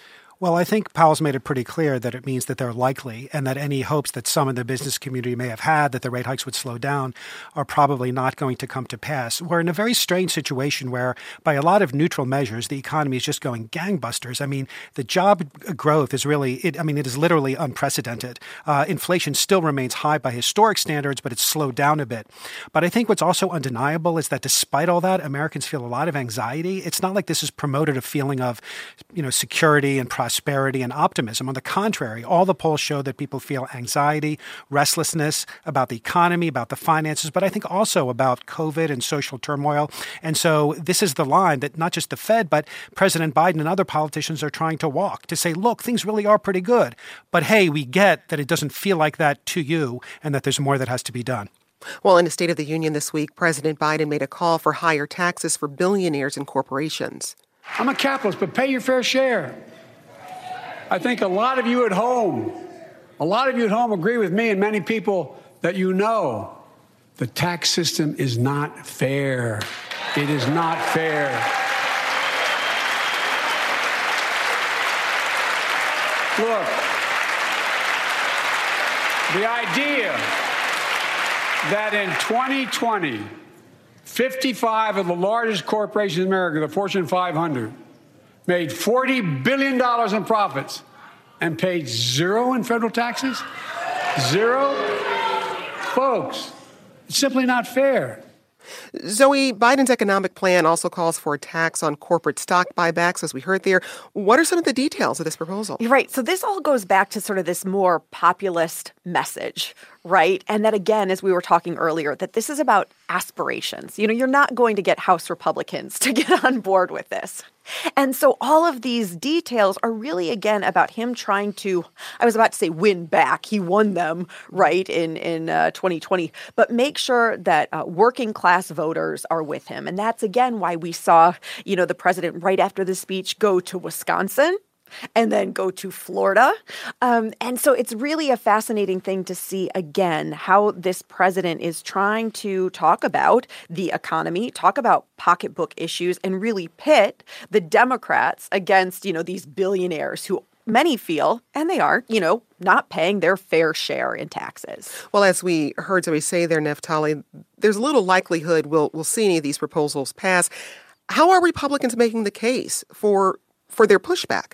Well, I think Powell's made it pretty clear that it means that they're likely and that any hopes that some in the business community may have had that the rate hikes would slow down are probably not going to come to pass. We're in a very strange situation where, by a lot of neutral measures, the economy is just going gangbusters. I mean, the job growth is really, it, I mean, it is literally unprecedented. Uh, inflation still remains high by historic standards, but it's slowed down a bit. But I think what's also undeniable is that despite all that, Americans feel a lot of anxiety. It's not like this has promoted a feeling of, you know, security and prosperity and optimism. On the contrary, all the polls show that people feel anxiety, restlessness about the economy, about the finances, but I think also about COVID and social turmoil. And so this is the line that not just the Fed, but President Biden and other politicians are trying to walk to say, look, things really are pretty good. But hey, we get that it doesn't feel like that to you and that there's more that has to be done. Well, in a State of the Union this week, President Biden made a call for higher taxes for billionaires and corporations. I'm a capitalist, but pay your fair share. I think a lot of you at home, a lot of you at home agree with me and many people that you know the tax system is not fair. It is not fair. Look, the idea that in 2020, 55 of the largest corporations in America, the Fortune 500, made $40 billion in profits and paid zero in federal taxes? Zero? Folks, it's simply not fair. Zoe, Biden's economic plan also calls for a tax on corporate stock buybacks, as we heard there. What are some of the details of this proposal? You're right. So this all goes back to sort of this more populist message, right? And that again, as we were talking earlier, that this is about aspirations. You know, you're not going to get House Republicans to get on board with this. And so all of these details are really again about him trying to I was about to say win back. He won them, right, in in uh, 2020, but make sure that uh, working class voters are with him. And that's again why we saw, you know, the president right after the speech go to Wisconsin and then go to Florida. Um, and so it's really a fascinating thing to see again how this president is trying to talk about the economy, talk about pocketbook issues, and really pit the Democrats against, you know, these billionaires who many feel, and they are, you know, not paying their fair share in taxes. Well, as we heard Zoe say there, Naftali, there's little likelihood we'll, we'll see any of these proposals pass. How are Republicans making the case for for their pushback?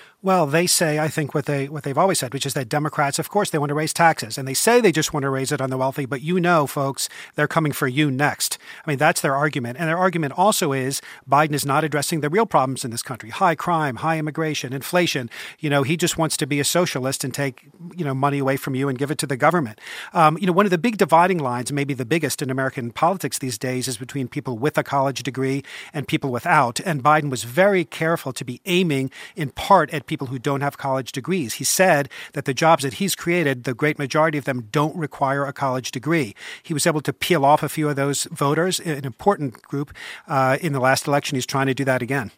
Well, they say, I think, what they what they've always said, which is that Democrats, of course, they want to raise taxes, and they say they just want to raise it on the wealthy. But you know, folks, they're coming for you next. I mean, that's their argument, and their argument also is Biden is not addressing the real problems in this country: high crime, high immigration, inflation. You know, he just wants to be a socialist and take you know money away from you and give it to the government. Um, you know, one of the big dividing lines, maybe the biggest in American politics these days, is between people with a college degree and people without. And Biden was very careful to be aiming in part at people who don't have college degrees. He said that the jobs that he's created, the great majority of them don't require a college degree. He was able to peel off a few of those voters, an important group, uh, in the last election. He's trying to do that again.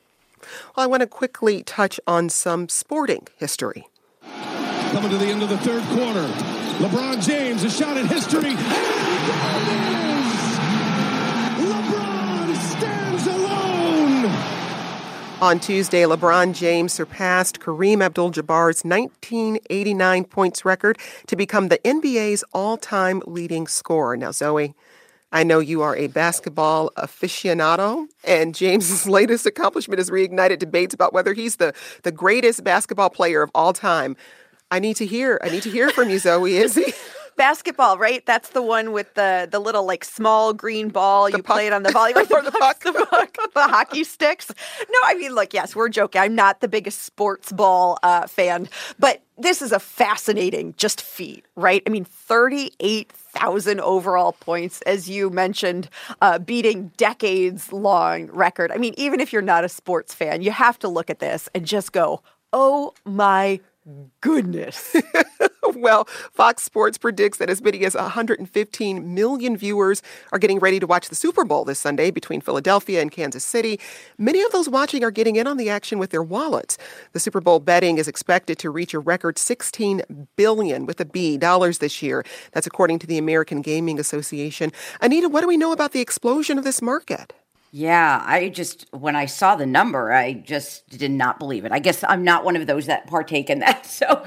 Well, I want to quickly touch on some sporting history. Coming to the end of the third quarter, LeBron James, a shot at history. And it is! LeBron stands alone! On Tuesday, LeBron James surpassed Kareem Abdul Jabbar's 1989 points record to become the NBA's all time leading scorer. Now, Zoe, I know you are a basketball aficionado, and James's latest accomplishment has reignited debates about whether he's the, the greatest basketball player of all time. I need to hear. I need to hear from you, Zoe. Is he? basketball, right? That's the one with the the little like small green ball you play it on the volleyball or the puck, the puck, the hockey sticks. No, I mean, look, yes, we're joking. I'm not the biggest sports ball uh, fan, but this is a fascinating just feat, right? I mean, 38,000 overall points, as you mentioned, uh, beating decades long record. I mean, even if you're not a sports fan, you have to look at this and just go, oh my goodness. well, Fox Sports predicts that as many as 115 million viewers are getting ready to watch the Super Bowl this Sunday between Philadelphia and Kansas City. Many of those watching are getting in on the action with their wallets. The Super Bowl betting is expected to reach a record 16 billion with a B dollars this year. That's according to the American Gaming Association. Anita, what do we know about the explosion of this market? Yeah, I just when I saw the number, I just did not believe it. I guess I'm not one of those that partake in that. So,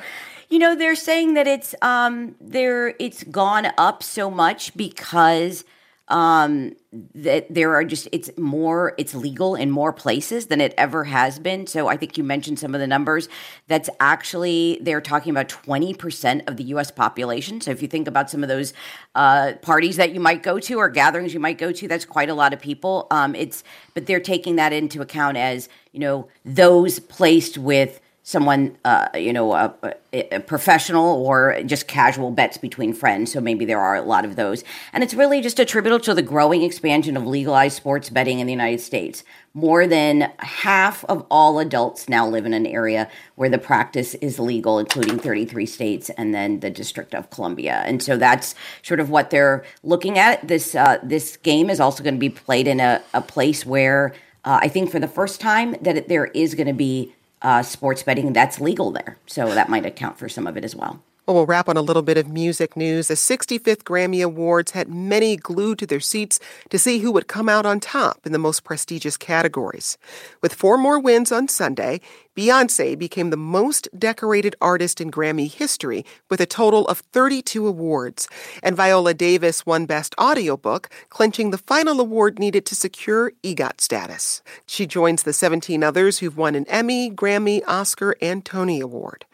you know, they're saying that it's um there it's gone up so much because um that there are just it's more it's legal in more places than it ever has been. So i think you mentioned some of the numbers. That's actually they're talking about 20% of the us population. So if you think about some of those uh, parties that you might go to or gatherings you might go to that's quite a lot of people. Um, it's but they're taking that into account as you know those placed with someone, uh, you know, a, a, professional or just casual bets between friends. So maybe there are a lot of those. And it's really just attributable to the growing expansion of legalized sports betting in the United States. More than half of all adults now live in an area where the practice is legal, including 33 states and then the District of Columbia. And so that's sort of what they're looking at. This uh, this game is also going to be played in a, a place where uh, I think for the first time that it, there is going to be uh, sports betting that's legal there. So that might account for some of it as well. Well, we'll wrap on a little bit of music news. The 65th Grammy Awards had many glued to their seats to see who would come out on top in the most prestigious categories. With four more wins on Sunday, Beyonce became the most decorated artist in Grammy history with a total of 32 awards. And Viola Davis won Best Audiobook, clinching the final award needed to secure EGOT status. She joins the 17 others who've won an Emmy, Grammy, Oscar, and Tony Award.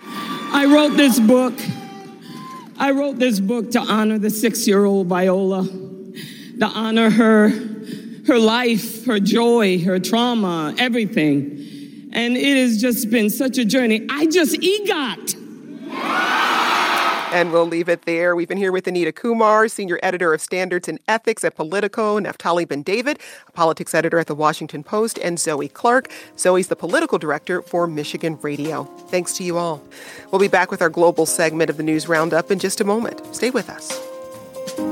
I wrote this book. I wrote this book to honor the six year old Viola, to honor her, her life, her joy, her trauma, everything. And it has just been such a journey. I just EGOT. And we'll leave it there. We've been here with Anita Kumar, Senior Editor of Standards and Ethics at Politico, Naftali Bendavid, a politics editor at the Washington Post, and Zoe Clark. Zoe's the political director for Michigan Radio. Thanks to you all. We'll be back with our global segment of the News Roundup in just a moment. Stay with us.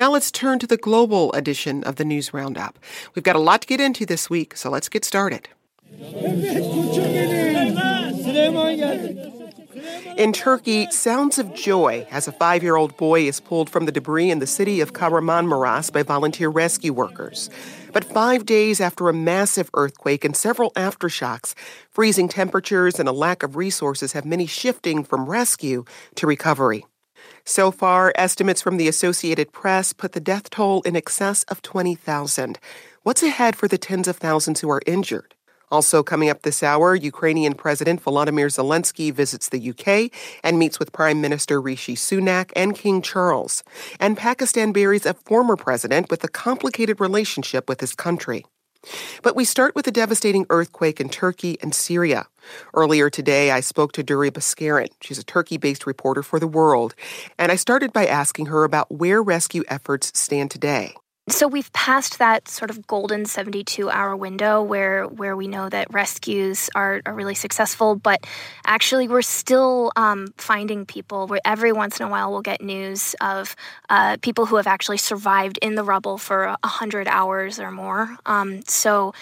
Now let's turn to the global edition of the News Roundup. We've got a lot to get into this week, so let's get started. In Turkey, sounds of joy as a five year old boy is pulled from the debris in the city of Kahramanmaras by volunteer rescue workers. But five days after a massive earthquake and several aftershocks, freezing temperatures and a lack of resources have many shifting from rescue to recovery. So far, estimates from the Associated Press put the death toll in excess of 20,000. What's ahead for the tens of thousands who are injured? Also, coming up this hour, Ukrainian President Volodymyr Zelensky visits the UK and meets with Prime Minister Rishi Sunak and King Charles. And Pakistan buries a former president with a complicated relationship with his country. But we start with a devastating earthquake in Turkey and Syria. Earlier today, I spoke to Durrie Bouscaren. She's a Turkey based reporter for The World. And I started by asking her about where rescue efforts stand today. So we've passed that sort of golden 72 hour window where where we know that rescues are, are really successful, but actually we're still um, finding people where every once in a while we'll get news of uh, people who have actually survived in the rubble for 100 hours or more. Um, so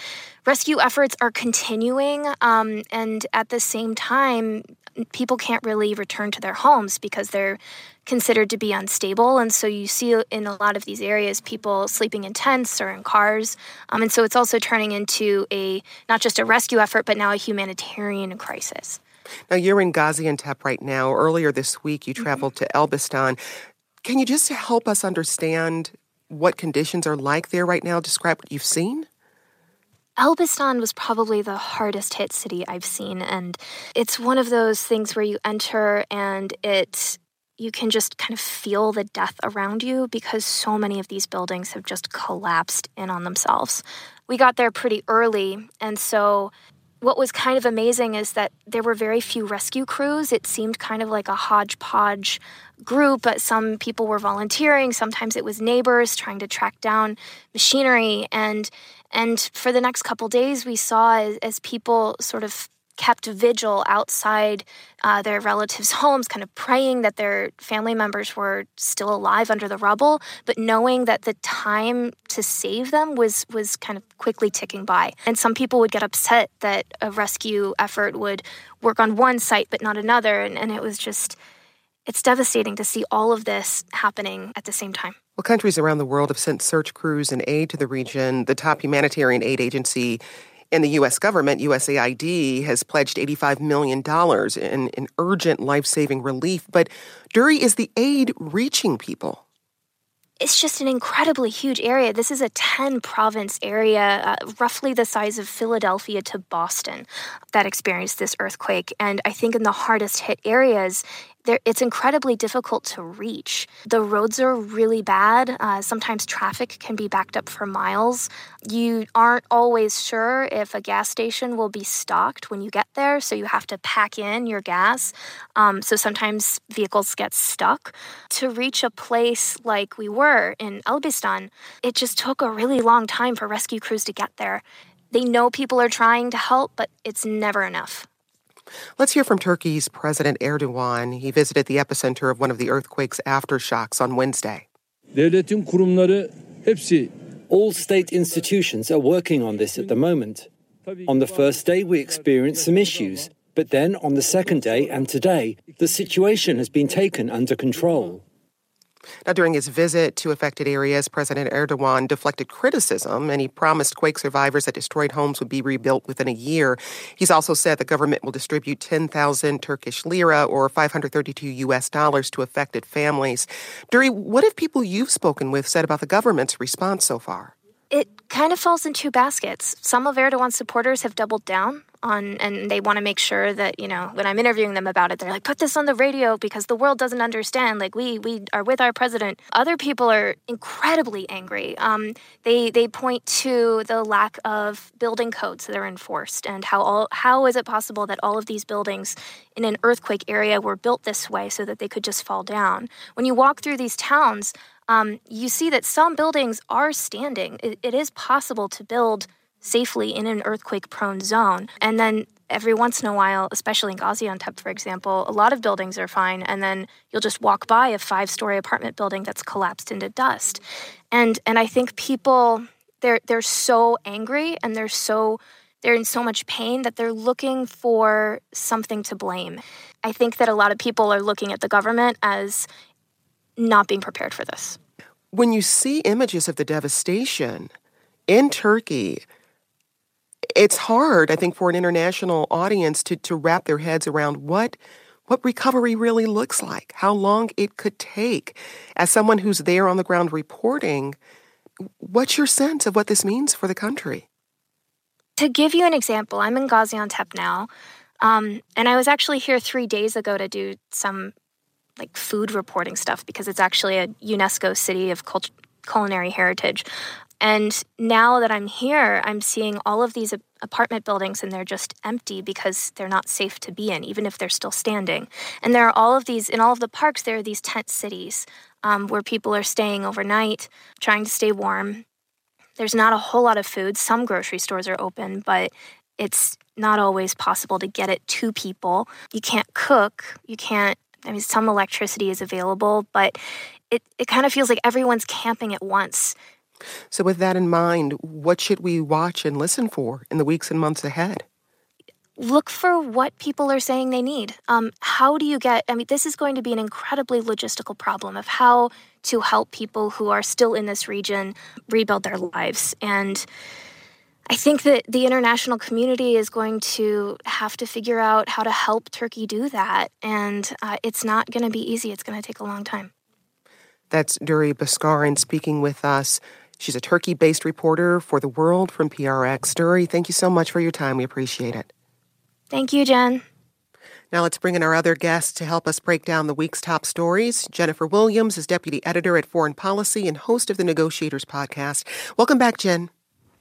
rescue efforts are continuing, um, and at the same time, people can't really return to their homes because they're considered to be unstable. And so you see in a lot of these areas people sleeping in tents or in cars. Um, and so it's also turning into a not just a rescue effort, but now a humanitarian crisis. Now, you're in Gaziantep right now. Earlier this week, you mm-hmm. traveled mm-hmm. to Elbistan. Can you just help us understand what conditions are like there right now? Describe what you've seen? Elbistan was probably the hardest hit city I've seen. And it's one of those things where you enter and it you can just kind of feel the death around you because so many of these buildings have just collapsed in on themselves. We got there pretty early, and so what was kind of amazing is that there were very few rescue crews. It seemed kind of like a hodgepodge group, but some people were volunteering. Sometimes it was neighbors trying to track down machinery. And and for the next couple days, we saw as, as people sort of kept vigil outside uh, their relatives' homes, kind of praying that their family members were still alive under the rubble, but knowing that the time to save them was was kind of quickly ticking by. And some people would get upset that a rescue effort would work on one site but not another, and, and it was just it's devastating to see all of this happening at the same time. Well, countries around the world have sent search crews and aid to the region. The top humanitarian aid agency in the U.S. government, USAID, has pledged $85 million in, in urgent life saving relief. But, Durrie, is the aid reaching people? it's just an incredibly huge area. This is a 10 province area, uh, roughly the size of Philadelphia to Boston, that experienced this earthquake. And I think in the hardest hit areas, it's incredibly difficult to reach. The roads are really bad. Uh, sometimes traffic can be backed up for miles. You aren't always sure if a gas station will be stocked when you get there, so you have to pack in your gas. Um, so sometimes vehicles get stuck. To reach a place like we were in Elbistan, it just took a really long time for rescue crews to get there. They know people are trying to help, but it's never enough. Let's hear from Turkey's President Erdogan. He visited the epicenter of one of the earthquake's aftershocks on Wednesday. All state institutions are working on this at the moment. On the first day, we experienced some issues, but then on the second day and today, the situation has been taken under control. Now, during his visit to affected areas, President Erdogan deflected criticism and he promised quake survivors that destroyed homes would be rebuilt within a year. He's also said the government will distribute 10,000 Turkish lira or 532 US dollars to affected families. Durrie, what have people you've spoken with said about the government's response so far? It kind of falls in two baskets. Some of Erdogan's supporters have doubled down on and they want to make sure that you know when i'm interviewing them about it they're like put this on the radio because the world doesn't understand. Like we we are with our president. Other people are incredibly angry. Um, they they point to the lack of building codes that are enforced and how all how is it possible that all of these buildings in an earthquake area were built this way so that they could just fall down? When you walk through these towns um, you see that some buildings are standing. It, it is possible to build safely in an earthquake prone zone. And then every once in a while, especially in Gaziantep, for example, a lot of buildings are fine. And then you'll just walk by a five story apartment building that's collapsed into dust. And, and I think people, they're, they're so angry and they're so, they're in so much pain that they're looking for something to blame. I think that a lot of people are looking at the government as not being prepared for this. When you see images of the devastation in Turkey, it's hard, I think, for an international audience to, to wrap their heads around what what recovery really looks like, how long it could take. As someone who's there on the ground reporting, what's your sense of what this means for the country? To give you an example, I'm in Gaziantep now, um, and I was actually here three days ago to do some like food reporting stuff because it's actually a UNESCO City of Cult- Culinary Heritage. And now that I'm here, I'm seeing all of these apartment buildings and they're just empty because they're not safe to be in, even if they're still standing. And there are all of these, in all of the parks, there are these tent cities um, where people are staying overnight, trying to stay warm. There's not a whole lot of food. Some grocery stores are open, but it's not always possible to get it to people. You can't cook. You can't, I mean, some electricity is available, but it, it kind of feels like everyone's camping at once so, with that in mind, what should we watch and listen for in the weeks and months ahead? Look for what people are saying they need. Um, how do you get? I mean, this is going to be an incredibly logistical problem of how to help people who are still in this region rebuild their lives. And I think that the international community is going to have to figure out how to help Turkey do that. And uh, it's not going to be easy, it's going to take a long time. That's Durrie Bouscaren speaking with us. She's a Turkey based reporter for The World from PRX. Durrie, thank you so much for your time. We appreciate it. Thank you, Jen. Now let's bring in our other guest to help us break down the week's top stories. Jennifer Williams is deputy editor at Foreign Policy and host of the Negotiators podcast. Welcome back, Jen.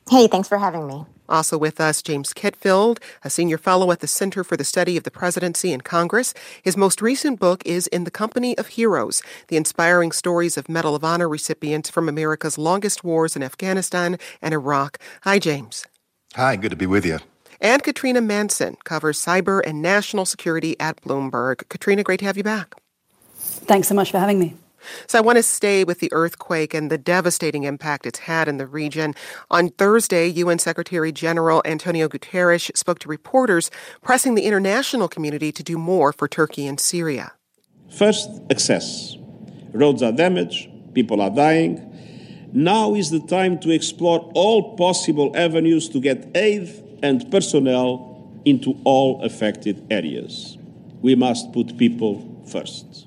Hey, thanks for having me. Also with us, James Kitfield, a senior fellow at the Center for the Study of the Presidency and Congress. His most recent book is In the Company of Heroes The Inspiring Stories of Medal of Honor Recipients from America's Longest Wars in Afghanistan and Iraq. Hi, James. Hi, good to be with you. And Katrina Manson covers cyber and national security at Bloomberg. Katrina, great to have you back. Thanks so much for having me. So I want to stay with the earthquake and the devastating impact it's had in the region. On Thursday, UN Secretary General Antonio Guterres spoke to reporters, pressing the international community to do more for Turkey and Syria. First, access. Roads are damaged, people are dying. Now is the time to explore all possible avenues to get aid and personnel into all affected areas. We must put people first.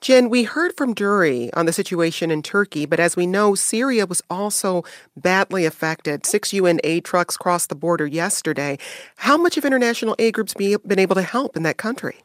Jen, we heard from Durrie on the situation in Turkey, but as we know, Syria was also badly affected. Six UN aid trucks crossed the border yesterday. How much have international aid groups be, been able to help in that country?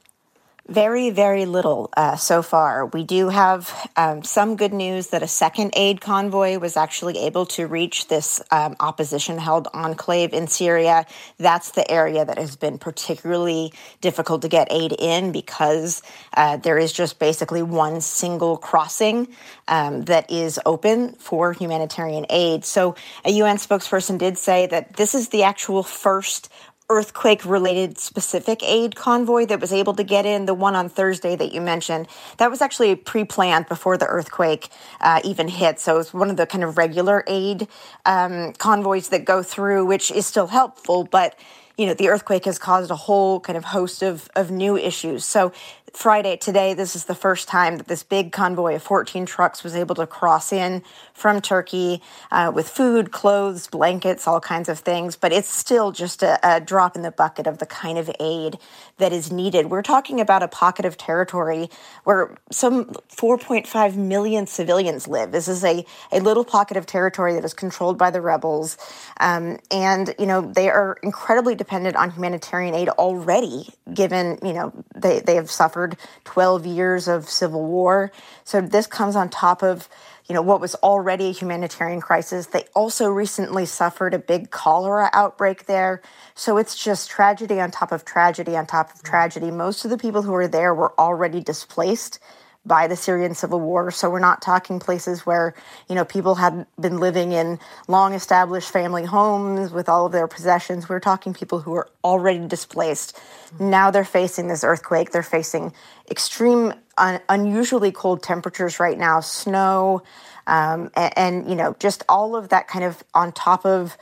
Very, very little uh, so far. We do have um, some good news that a second aid convoy was actually able to reach this um, opposition held enclave in Syria. That's the area that has been particularly difficult to get aid in because uh, there is just basically one single crossing um, that is open for humanitarian aid. So, a UN spokesperson did say that this is the actual first earthquake related specific aid convoy that was able to get in. The one on Thursday that you mentioned, that was actually pre planned before the earthquake uh, even hit. So it's one of the kind of regular aid um, convoys that go through, which is still helpful, but you know the earthquake has caused a whole kind of host of, of new issues so Friday, today, this is the first time that this big convoy of 14 trucks was able to cross in from Turkey uh, with food, clothes, blankets, all kinds of things. But it's still just a, a, drop in the bucket of the kind of aid that is needed. We're talking about a pocket of territory where some 4.5 million civilians live. This is a, a little pocket of territory that is controlled by the rebels. Um, and, you know, they are incredibly dependent on humanitarian aid already, given, you know, they, they have suffered suffered 12 years of civil war. So this comes on top of you know what was already a humanitarian crisis. They also recently suffered a big cholera outbreak there. So it's just tragedy on top of tragedy on top of mm. tragedy. Most of the people who were there were already displaced by the Syrian civil war. So we're not talking places where, you know, people had been living in long established family homes with all of their possessions. We're talking people who are already displaced. Now they're facing this earthquake. They're facing extreme, un- unusually cold temperatures right now, snow, um, and, and, you know, just all of that kind of on top of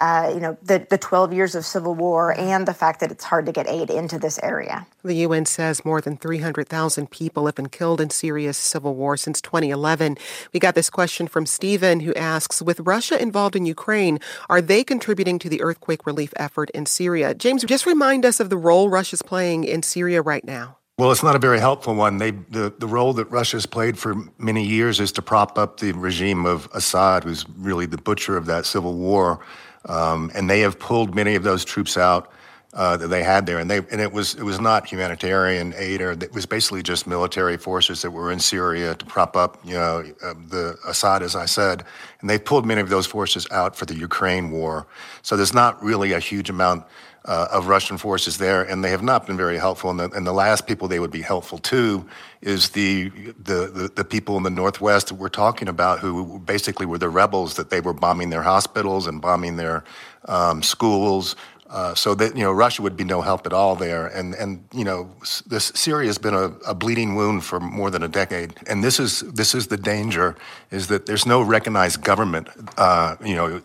uh, you know, the, the 12 years of civil war and the fact that it's hard to get aid into this area. The UN says more than 300,000 people have been killed in Syria's civil war since 2011. We got this question from Stephen who asks With Russia involved in Ukraine, are they contributing to the earthquake relief effort in Syria? James, just remind us of the role Russia's playing in Syria right now. Well, it's not a very helpful one. They, the, the role that Russia's played for many years is to prop up the regime of Assad, who's really the butcher of that civil war. Um, and they have pulled many of those troops out uh, that they had there, and they and it was it was not humanitarian aid, or it was basically just military forces that were in Syria to prop up, you know, uh, the Assad, as I said, and they pulled many of those forces out for the Ukraine war. So there's not really a huge amount uh, of Russian forces there, and they have not been very helpful. And the, and the last people they would be helpful to is the, the, the, the, people in the Northwest that we're talking about who basically were the rebels that they were bombing their hospitals and bombing their um, schools, uh, so that you know Russia would be no help at all there, and and you know this Syria has been a, a, bleeding wound for more than a decade, and this is this is the danger is that there's no recognized government, uh, you know,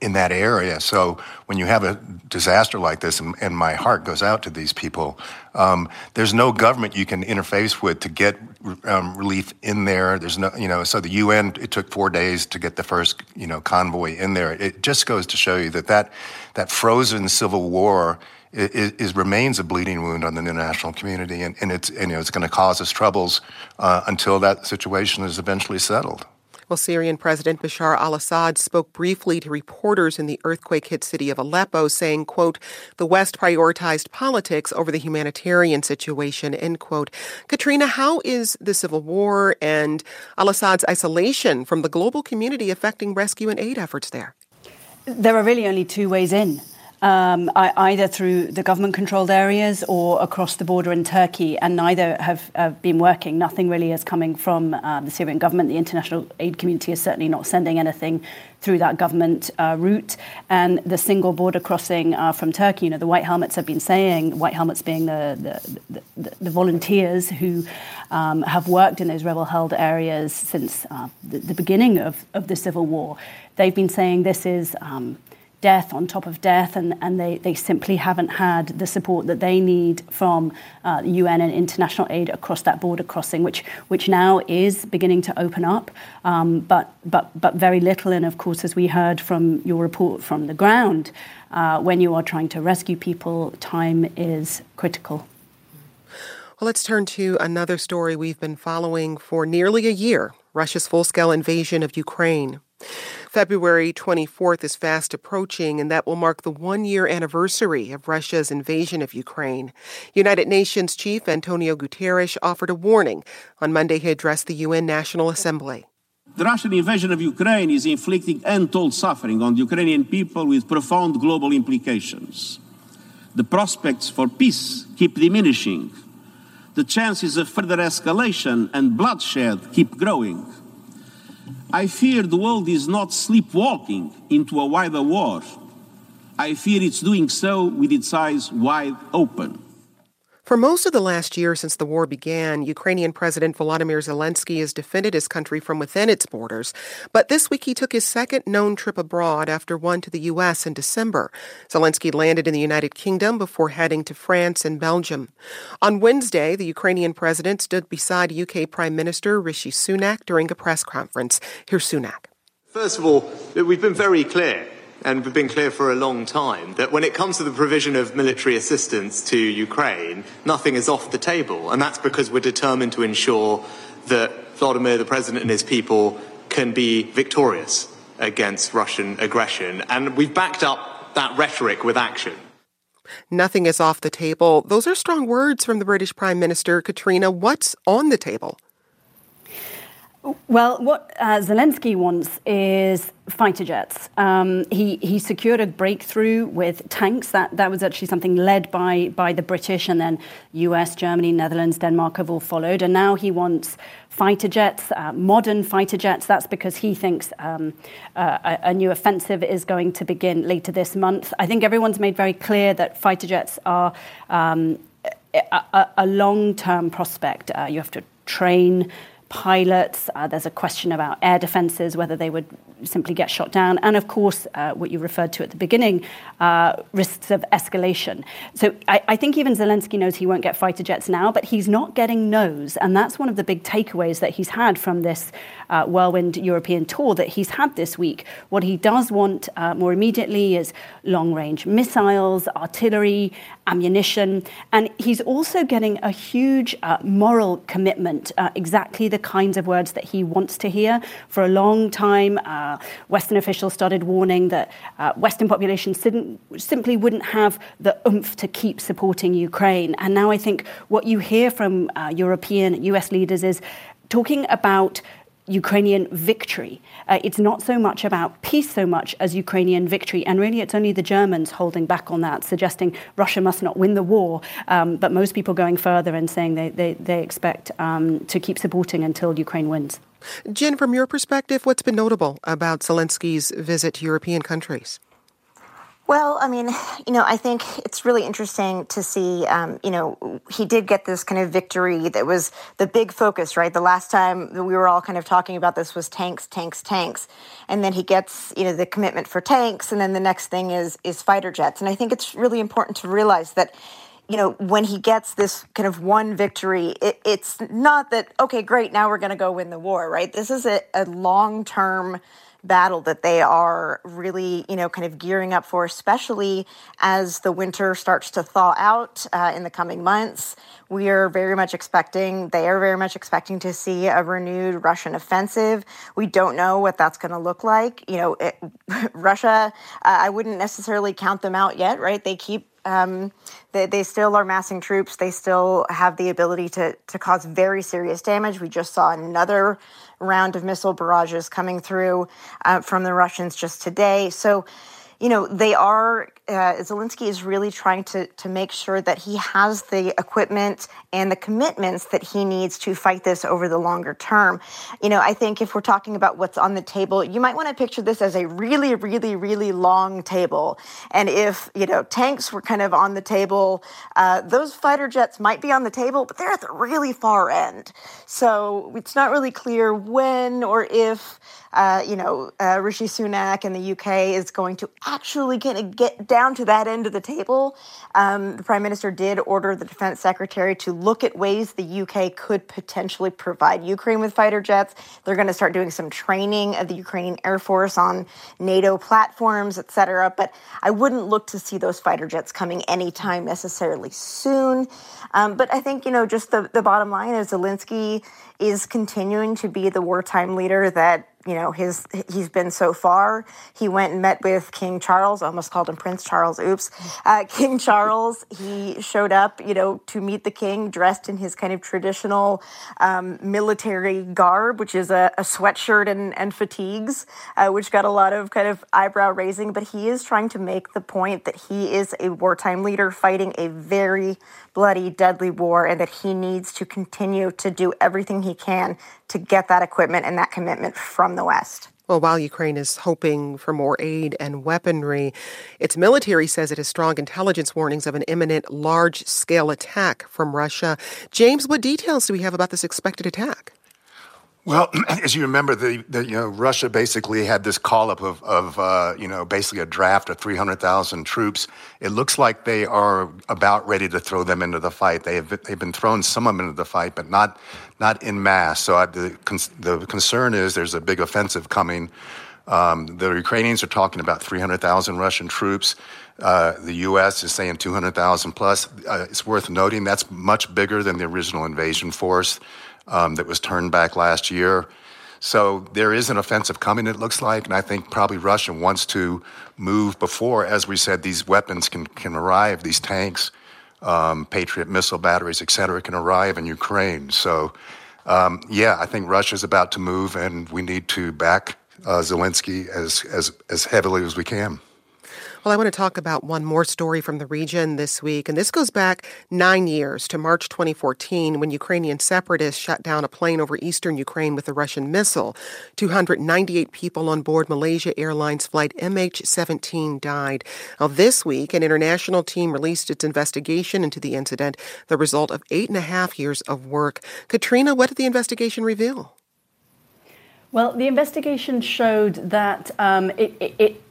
in that area. So when you have a disaster like this, and, and my heart goes out to these people, um, there's no government you can interface with to get um, relief in there. There's no, you know, so the UN it took four days to get the first you know convoy in there. It just goes to show you that that that frozen civil war is, is, remains a bleeding wound on the international community, and, and it's and, you know, it's going to cause us troubles uh, until that situation is eventually settled. Well, Syrian President Bashar al-Assad spoke briefly to reporters in the earthquake-hit city of Aleppo, saying, quote, the West prioritized politics over the humanitarian situation, end quote. Katrina, how is the civil war and al-Assad's isolation from the global community affecting rescue and aid efforts there? There are really only two ways in um, either through the government controlled areas or across the border in Turkey, and neither have, have been working. Nothing really is coming from uh, the Syrian government. The international aid community is certainly not sending anything through that government uh, route. And the single border crossing uh, from Turkey, you know, the White Helmets have been saying, White Helmets being the, the, the, the volunteers who um, have worked in those rebel held areas since uh, the, the, beginning of, of the civil war, they've been saying this is. Um, death on top of death, and, and they, they simply haven't had the support that they need from uh, UN and international aid across that border crossing, which, which now is beginning to open up, um, but, but, but very little. And of course, as we heard from your report from the ground, uh, when you are trying to rescue people, time is critical. Well, let's turn to another story we've been following for nearly a year Russia's full scale invasion of Ukraine. February 24th is fast approaching, and that will mark the one year anniversary of Russia's invasion of Ukraine. United Nations Chief Antonio Guterres offered a warning. On Monday, he addressed the UN National Assembly. The Russian invasion of Ukraine is inflicting untold suffering on the Ukrainian people with profound global implications. The prospects for peace keep diminishing. The chances of further escalation and bloodshed keep growing. I fear the world is not sleepwalking into a wider war. I fear it's doing so with its eyes wide open. For most of the last year since the war began, Ukrainian President Volodymyr Zelensky has defended his country from within its borders. But this week he took his second known trip abroad after one to the U.S. in December. Zelensky landed in the United Kingdom before heading to France and Belgium. On Wednesday, the Ukrainian president stood beside UK Prime Minister Rishi Sunak during a press conference. Here's Sunak. First of all, we've been very clear and we've been clear for a long time that when it comes to the provision of military assistance to Ukraine, nothing is off the table. And that's because we're determined to ensure that Volodymyr, the president, and his people can be victorious against Russian aggression. And we've backed up that rhetoric with action. Nothing is off the table. Those are strong words from the British Prime Minister, Katrina. What's on the table? Well, what uh, Zelensky wants is fighter jets. Um, he he secured a breakthrough with tanks. That that was actually something led by by the British, and then U.S., Germany, Netherlands, Denmark have all followed. And now he wants fighter jets, uh, modern fighter jets. That's because he thinks um, uh, a, a, new offensive is going to begin later this month. I think everyone's made very clear that fighter jets are. Um, a, a, a long-term prospect. Uh, you have to train pilots. Uh, there's a question about air defenses, whether they would simply get shot down. And of course, uh, what you referred to at the beginning, uh, risks of escalation. So I, I, think even Zelensky knows he won't get fighter jets now, but he's not getting no's. And that's one of the big takeaways that he's had from this uh, whirlwind European tour that he's had this week. What he does want uh, more immediately is long range missiles, artillery, ammunition. And he's also getting a huge uh, moral commitment, uh, exactly the kinds of words that he wants to hear. For a long time, uh, Western officials started warning that uh, Western populations simply wouldn't have the oomph to keep supporting Ukraine. And now I think what you hear from uh, European, US leaders is talking about Ukrainian victory. Uh, it's not so much about peace so much as Ukrainian victory. And really, it's only the Germans holding back on that, suggesting Russia must not win the war. Um, but most people going further and saying they, they, they expect um, to keep supporting until Ukraine wins. Jen, from your perspective, what's been notable about Zelensky's visit to European countries? Well, I mean, you know, I think it's really interesting to see, um, you know, he did get this kind of victory that was the big focus, right? The last time we were all kind of talking about this was tanks, tanks, tanks. And then he gets, you know, the commitment for tanks. And then the next thing is, is fighter jets. And I think it's really important to realize that, you know, when he gets this kind of one victory, it, it's not that, okay, great, now we're going to go win the war, right? This is a, a long term battle that they are really, you know, kind of gearing up for, especially as the winter starts to thaw out uh, in the coming months. We are very much expecting, they are very much expecting to see a renewed Russian offensive. We don't know what that's going to look like. You know, it, Russia, uh, I wouldn't necessarily count them out yet, right? They keep um, they, they still are massing troops. They still have the ability to, to cause very serious damage. We just saw another round of missile barrages coming through uh, from the Russians just today. So, you know, they are, uh, Zelensky is really trying to, to make sure that he has the equipment and the commitments that he needs to fight this over the longer term. You know, I think if we're talking about what's on the table, you might want to picture this as a really, really, really long table. And if, you know, tanks were kind of on the table, uh, those fighter jets might be on the table, but they're at the really far end. So it's not really clear when or if uh, you know, uh, Rishi Sunak in the UK is going to actually kind of get down to that end of the table. Um, the Prime Minister did order the Defense Secretary to look at ways the UK could potentially provide Ukraine with fighter jets. They're going to start doing some training of the Ukrainian Air Force on NATO platforms, et cetera. But I wouldn't look to see those fighter jets coming anytime necessarily soon. Um, but I think, you know, just the, the bottom line is Zelensky is continuing to be the wartime leader that you know his he's been so far. He went and met with King Charles. almost called him Prince Charles. Oops, uh, King Charles. He showed up, you know, to meet the king dressed in his kind of traditional um, military garb, which is a, a sweatshirt and, and fatigues, uh, which got a lot of kind of eyebrow raising. But he is trying to make the point that he is a wartime leader fighting a very bloody, deadly war, and that he needs to continue to do everything he can to get that equipment and that commitment from the West. Well, while Ukraine is hoping for more aid and weaponry, its military says it has strong intelligence warnings of an imminent large scale attack from Russia. James, what details do we have about this expected attack? Well, as you remember, the, the, you know Russia basically had this call up of, of uh, you know basically a draft of 300,000 troops. It looks like they are about ready to throw them into the fight. They have they've been thrown some of them into the fight, but not not in mass. So I, the the concern is there's a big offensive coming. Um, the Ukrainians are talking about 300,000 Russian troops. Uh, the U.S. is saying 200,000 plus. Uh, it's worth noting that's much bigger than the original invasion force um, that was turned back last year. So there is an offensive coming, it looks like, and I think probably Russia wants to move before, as we said, these weapons can, can arrive, these tanks, um, Patriot missile batteries, et cetera, can arrive in Ukraine. So, um, yeah, I think Russia's about to move, and we need to back uh, Zelensky as, as, as heavily as we can. Well, I want to talk about one more story from the region this week, and this goes back nine years to March 2014 when Ukrainian separatists shot down a plane over eastern Ukraine with a Russian missile. 298 people on board Malaysia Airlines flight MH17 died. Now, this week, an international team released its investigation into the incident, the result of eight and a half years of work. Katrina, what did the investigation reveal? Well, the investigation showed that um, it, it, it,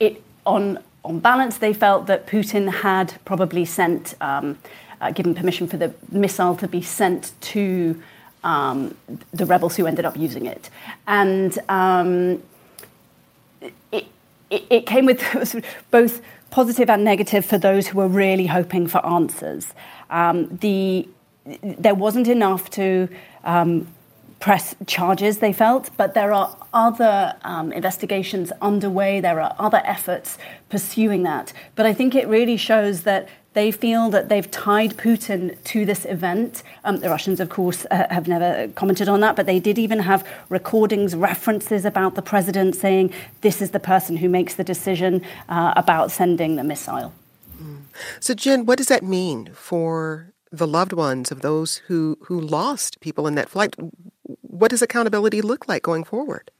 it on on balance, they felt that Putin had probably sent, um, uh, given permission for the missile to be sent to um, the rebels who ended up using it. And um, it, it, it, came with both positive and negative for those who were really hoping for answers. Um, the, there wasn't enough to um, press charges, they felt, but there are other um, investigations underway, there are other efforts pursuing that. But I think it really shows that they feel that they've tied Putin to this event. Um, the Russians, of course, uh, have never commented on that, but they did even have recordings, references about the president saying this is the person who makes the decision uh, about sending the missile. Mm. So, Jen, what does that mean for the loved ones of those who, who lost people in that flight? What does accountability look like going forward?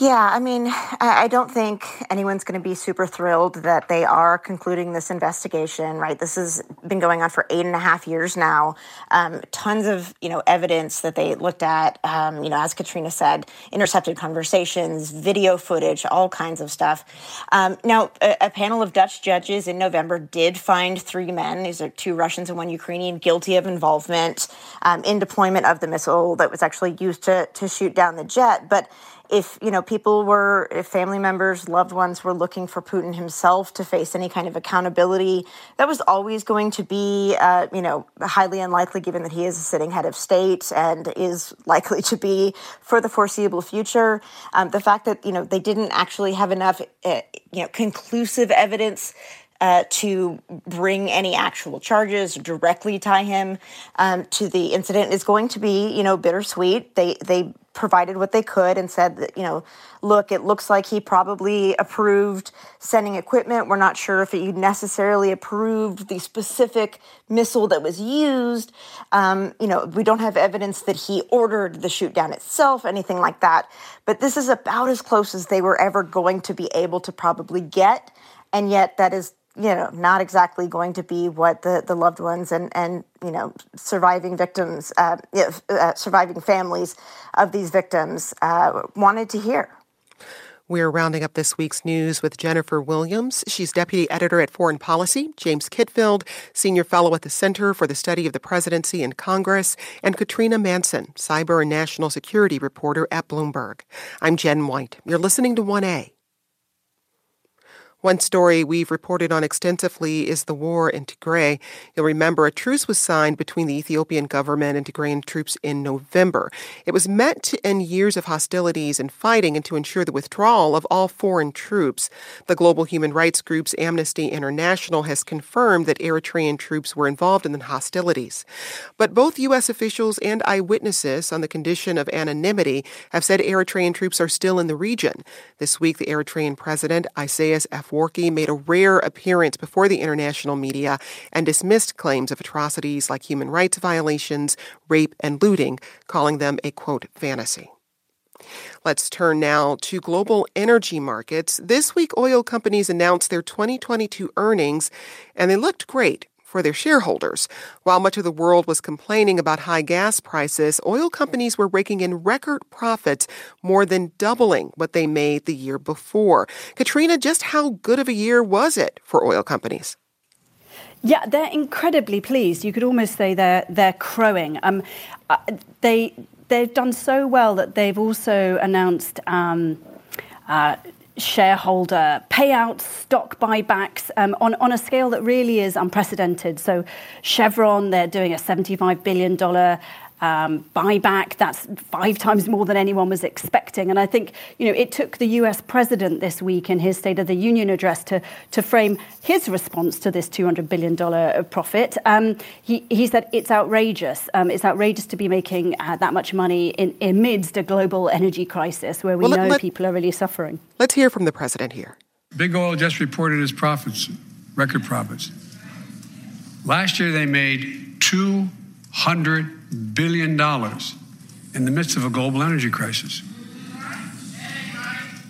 Yeah, I mean, I don't think anyone's going to be super thrilled that they are concluding this investigation, right? This has been going on for eight and a half years now. Um, tons of, you know, evidence that they looked at, um, you know, as Katrina said, intercepted conversations, video footage, all kinds of stuff. Um, now, a, a, panel of Dutch judges in November did find three men, these are two Russians and one Ukrainian, guilty of involvement um, in deployment of the missile that was actually used to, to shoot down the jet. But if you know people were if family members loved ones were looking for putin himself to face any kind of accountability that was always going to be uh, you know highly unlikely given that he is a sitting head of state and is likely to be for the foreseeable future. Um, the fact that you know they didn't actually have enough uh, you know conclusive evidence uh, to bring any actual charges, directly tie him um, to the incident is going to be, you know, bittersweet. They they provided what they could and said that, you know, look, it looks like he probably approved sending equipment. We're not sure if he necessarily approved the specific missile that was used. Um, you know, we don't have evidence that he ordered the shoot down itself, anything like that. But this is about as close as they were ever going to be able to probably get. And yet, that is you know, not exactly going to be what the, the loved ones and, and, you know, surviving victims, uh, uh, surviving families of these victims uh, wanted to hear. We're rounding up this week's news with Jennifer Williams. She's deputy editor at Foreign Policy, James Kitfield, senior fellow at the Center for the Study of the Presidency and Congress, and Katrina Manson, cyber and national security reporter at Bloomberg. I'm Jen White. You're listening to 1A. One story we've reported on extensively is the war in Tigray. You'll remember a truce was signed between the Ethiopian government and Tigrayan troops in November. It was meant to end years of hostilities and fighting and to ensure the withdrawal of all foreign troops. The global human rights groups Amnesty International has confirmed that Eritrean troops were involved in the hostilities. But both U.S. officials and eyewitnesses, on the condition of anonymity, have said Eritrean troops are still in the region. This week, the Eritrean president, Isaias F. Afwerki made a rare appearance before the international media and dismissed claims of atrocities like human rights violations, rape, and looting, calling them a quote fantasy. Let's turn now to global energy markets. This week, oil companies announced their 2022 earnings, and they looked great for their shareholders. While much of the world was complaining about high gas prices, oil companies were raking in record profits, more than doubling what they made the year before. Katrina, just how good of a year was it for oil companies? Yeah, they're incredibly pleased. You could almost say they're they're crowing. Um, uh, they they've done so well that they've also announced. Um, uh, shareholder payouts, stock buybacks um, on, on a scale that really is unprecedented. So, Chevron, they're doing a $75 billion buyback. That's five times more than anyone was expecting. And I think, you know, it took the US president this week in his State of the Union address to, to frame his response to this $200 billion profit. Um, he, he said it's outrageous. Um, it's outrageous to be making uh, that much money in, amidst a global energy crisis where we well, know let, people are really suffering. Let's hear from the president here. Big Oil just reported its profits, record profits. Last year they made 200 billion dollars in the midst of a global energy crisis.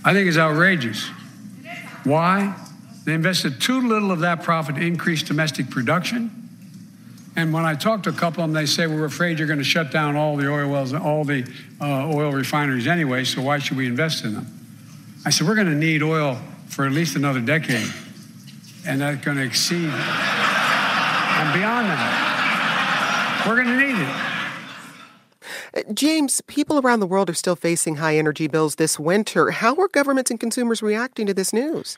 I think it's outrageous. Why? They invested too little of that profit to increase domestic production. And when I talk to a couple of them, they say, We're afraid you're going to shut down all the oil wells, and all the uh, oil refineries anyway, so why should we invest in them? I said, We're going to need oil for at least another decade. And that's going to exceed and beyond that. We're going to need it. James, people around the world are still facing high energy bills this winter. How are governments and consumers reacting to this news?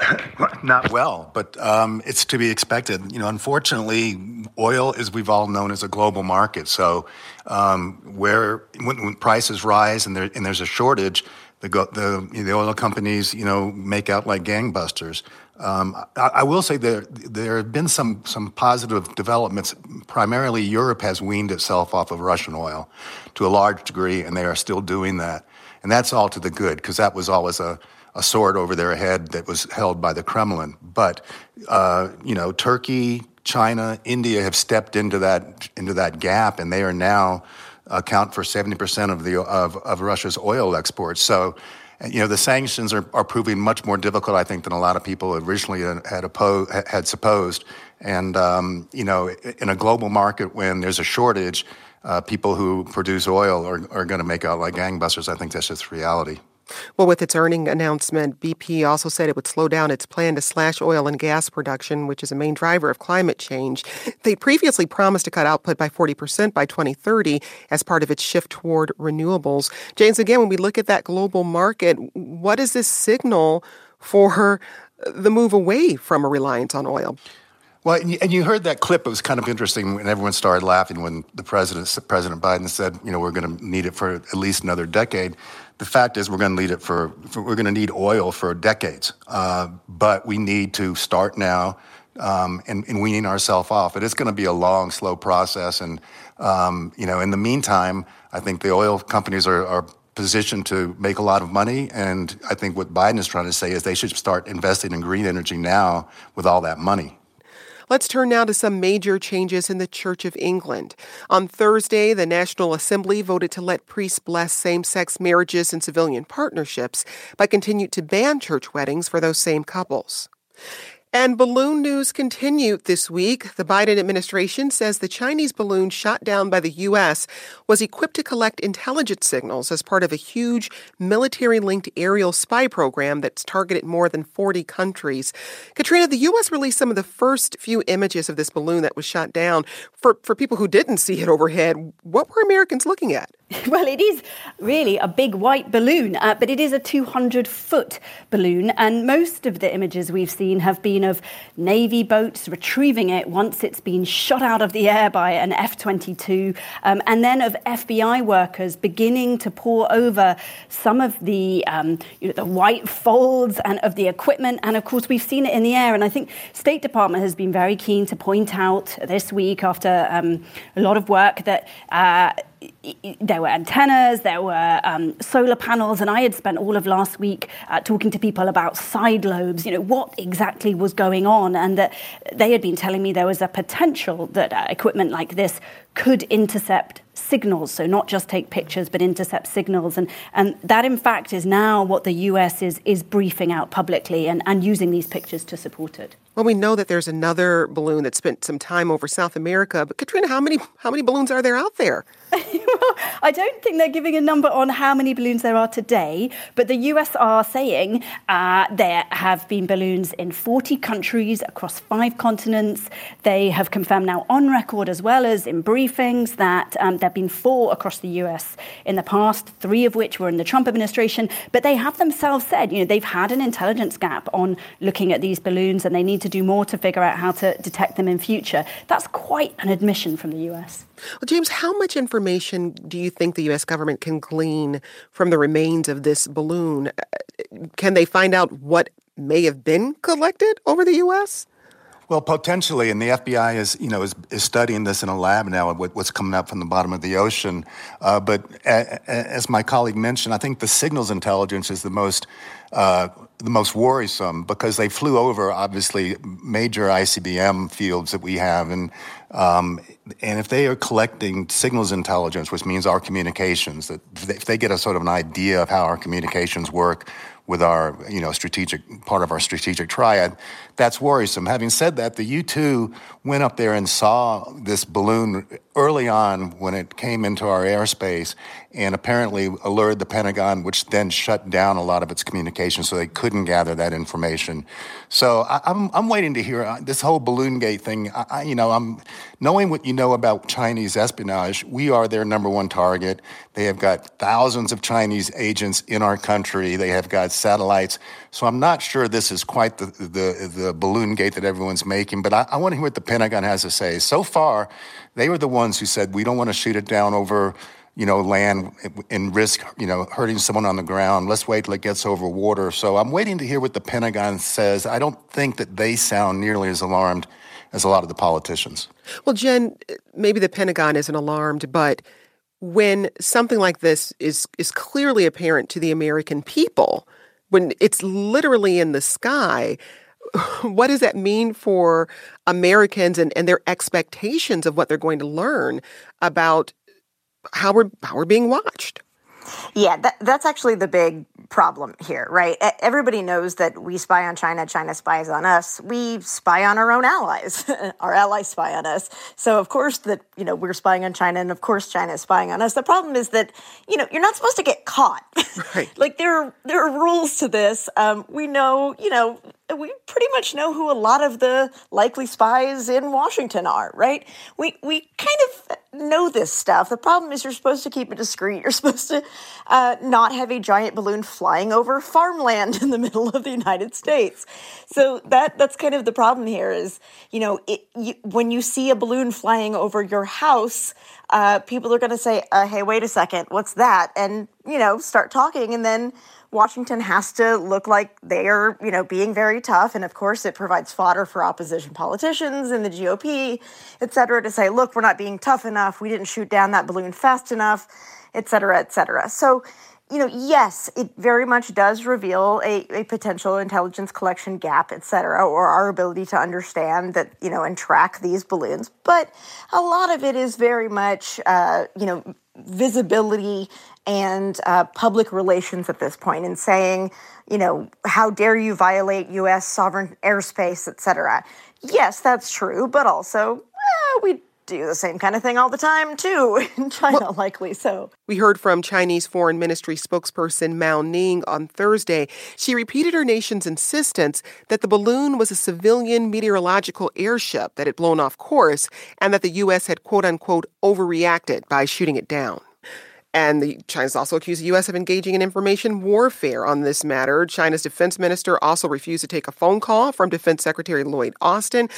Not well, but um, it's to be expected. You know, unfortunately, oil, as we've all known, is a global market. So, um, where when, when, prices rise and, there, and there's a shortage, the, the, the oil companies, you know, make out like gangbusters. Um, I, I, will say there there have been some some positive developments. Primarily, Europe has weaned itself off of Russian oil to a large degree, and they are still doing that. And that's all to the good because that was always a, a sword over their head that was held by the Kremlin. But uh, you know, Turkey, China, India have stepped into that into that gap, and they are now account for seventy percent of the of, of Russia's oil exports. So you know, the sanctions are, are proving much more difficult, I think, than a lot of people originally had, opposed, had supposed. And, um, you know, in a global market when there's a shortage, uh, people who produce oil are, are going to make out like gangbusters. I think that's just reality. Well, with its earning announcement, BP also said it would slow down its plan to slash oil and gas production, which is a main driver of climate change. They previously promised to cut output by 40% by 2030 as part of its shift toward renewables. James, again, when we look at that global market, what does this signal for the move away from a reliance on oil? Well, and you, and you heard that clip. It was kind of interesting when everyone started laughing when the president, President Biden, said, "You know, we're going to need it for at least another decade." The fact is, we're going to need it for, for we're going to need oil for decades. Uh, but we need to start now um, and, and weaning ourselves off. It is going to be a long, slow process. And um, you know, in the meantime, I think the oil companies are, are positioned to make a lot of money. And I think what Biden is trying to say is they should start investing in green energy now with all that money. Let's turn now to some major changes in the Church of England. On Thursday, the National Assembly voted to let priests bless same sex marriages and civilian partnerships, but continued to ban church weddings for those same couples. And balloon news continued this week. The Biden administration says the Chinese balloon shot down by the U.S. was equipped to collect intelligence signals as part of a huge military linked aerial spy program that's targeted more than 40 countries. Katrina, the U.S. released some of the first few images of this balloon that was shot down. For, for people who didn't see it overhead, what were Americans looking at? Well, it is really a big white balloon, uh, but it is a 200 foot balloon. And most of the images we've seen have been of Navy boats retrieving it once it's been shot out of the air by an F 22, um, and then of FBI workers beginning to pore over some of the, um, you know, the white folds and of the equipment. And of course, we've seen it in the air. And I think State Department has been very keen to point out this week, after um, a lot of work, that. Uh, there were antennas, there were um, solar panels, and I had spent all of last week uh, talking to people about side lobes, you know, what exactly was going on, and that they had been telling me there was a potential that uh, equipment like this could intercept signals, so not just take pictures, but intercept signals. And, and that, in fact, is now what the US is, is briefing out publicly and, and using these pictures to support it. Well, we know that there's another balloon that spent some time over South America, but Katrina, how many how many balloons are there out there? Well, I don't think they're giving a number on how many balloons there are today, but the US are saying uh, there have been balloons in 40 countries across five continents. They have confirmed now on record as well as in briefings that um, there have been four across the US in the past, three of which were in the Trump administration, but they have themselves said, you know, they've had an intelligence gap on looking at these balloons and they need to do more to figure out how to detect them in future. That's quite an admission from the US. Well, James, how much information do you think the U.S. government can glean from the remains of this balloon? Uh, can they find out what may have been collected over the U.S.? Well, potentially, and the FBI is, you know, is, is studying this in a lab now, what's coming up from the bottom of the ocean. Uh, but a, a, as my colleague mentioned, I think the signals intelligence is the most uh, the most worrisome because they flew over obviously major ICBM fields that we have, and um, and if they are collecting signals intelligence, which means our communications, that if they get a sort of an idea of how our communications work with our, you know, strategic part of our strategic triad, that's worrisome. Having said that, the U-2 went up there and saw this balloon early on when it came into our airspace and apparently alerted the Pentagon, which then shut down a lot of its communications so they couldn't gather that information. So I, am I'm, I'm waiting to hear uh, this whole balloon gate thing. I, I, you know, I'm knowing what you know about Chinese espionage. We are their number one target. They have got thousands of Chinese agents in our country. They have got satellites. So I'm not sure this is quite the, the, the balloon gate that everyone's making, but I, I want to hear what the Pentagon has to say. So far, they were the ones who said, we don't want to shoot it down over you know, land and risk, you know, hurting someone on the ground. Let's wait till it gets over water. So I'm waiting to hear what the Pentagon says. I don't think that they sound nearly as alarmed as a lot of the politicians. Well, Jen, maybe the Pentagon isn't alarmed, but when something like this is is clearly apparent to the American people, when it's literally in the sky, what does that mean for Americans and, and their expectations of what they're going to learn about how we're how we're being watched. Yeah, that, that's actually the big problem here, right? Everybody knows that we spy on China, China spies on us. We spy on our own allies. our allies spy on us. So of course that, you know, we're spying on China and of course China is spying on us. The problem is that, you know, you're not supposed to get caught. Right. like there are there are rules to this. Um, we know, you know, we pretty much know who a lot of the likely spies in Washington are, right? We we kind of know this stuff. The problem is you're supposed to keep it discreet. You're supposed to uh, not have a giant balloon flying over farmland in the middle of the United States. So that that's kind of the problem here. Is you know it, you, when you see a balloon flying over your house, uh, people are going to say, uh, "Hey, wait a second, what's that?" and you know start talking, and then Washington has to look like they are, you know, being very tough. And of course, it provides fodder for opposition politicians in the GOP, et cetera, to say, look, we're not being tough enough. We didn't shoot down that balloon fast enough, et cetera, et cetera. So, you know, yes, it very much does reveal a, a potential intelligence collection gap, et cetera, or our ability to understand that, you know, and track these balloons. But a lot of it is very much, uh, you know, visibility and uh, public relations at this point and saying, you know, how dare you violate U.S. sovereign airspace, et cetera. Yes, that's true, but also eh, we do the same kind of thing all the time too in China, well, likely so. We heard from Chinese Foreign Ministry spokesperson Mao Ning on Thursday. She repeated her nation's insistence that the balloon was a civilian meteorological airship that had blown off course and that the U.S. had quote unquote overreacted by shooting it down. And the China's also accused the U.S. of engaging in information warfare on this matter. China's defense minister also refused to take a phone call from Defense Secretary Lloyd Austin.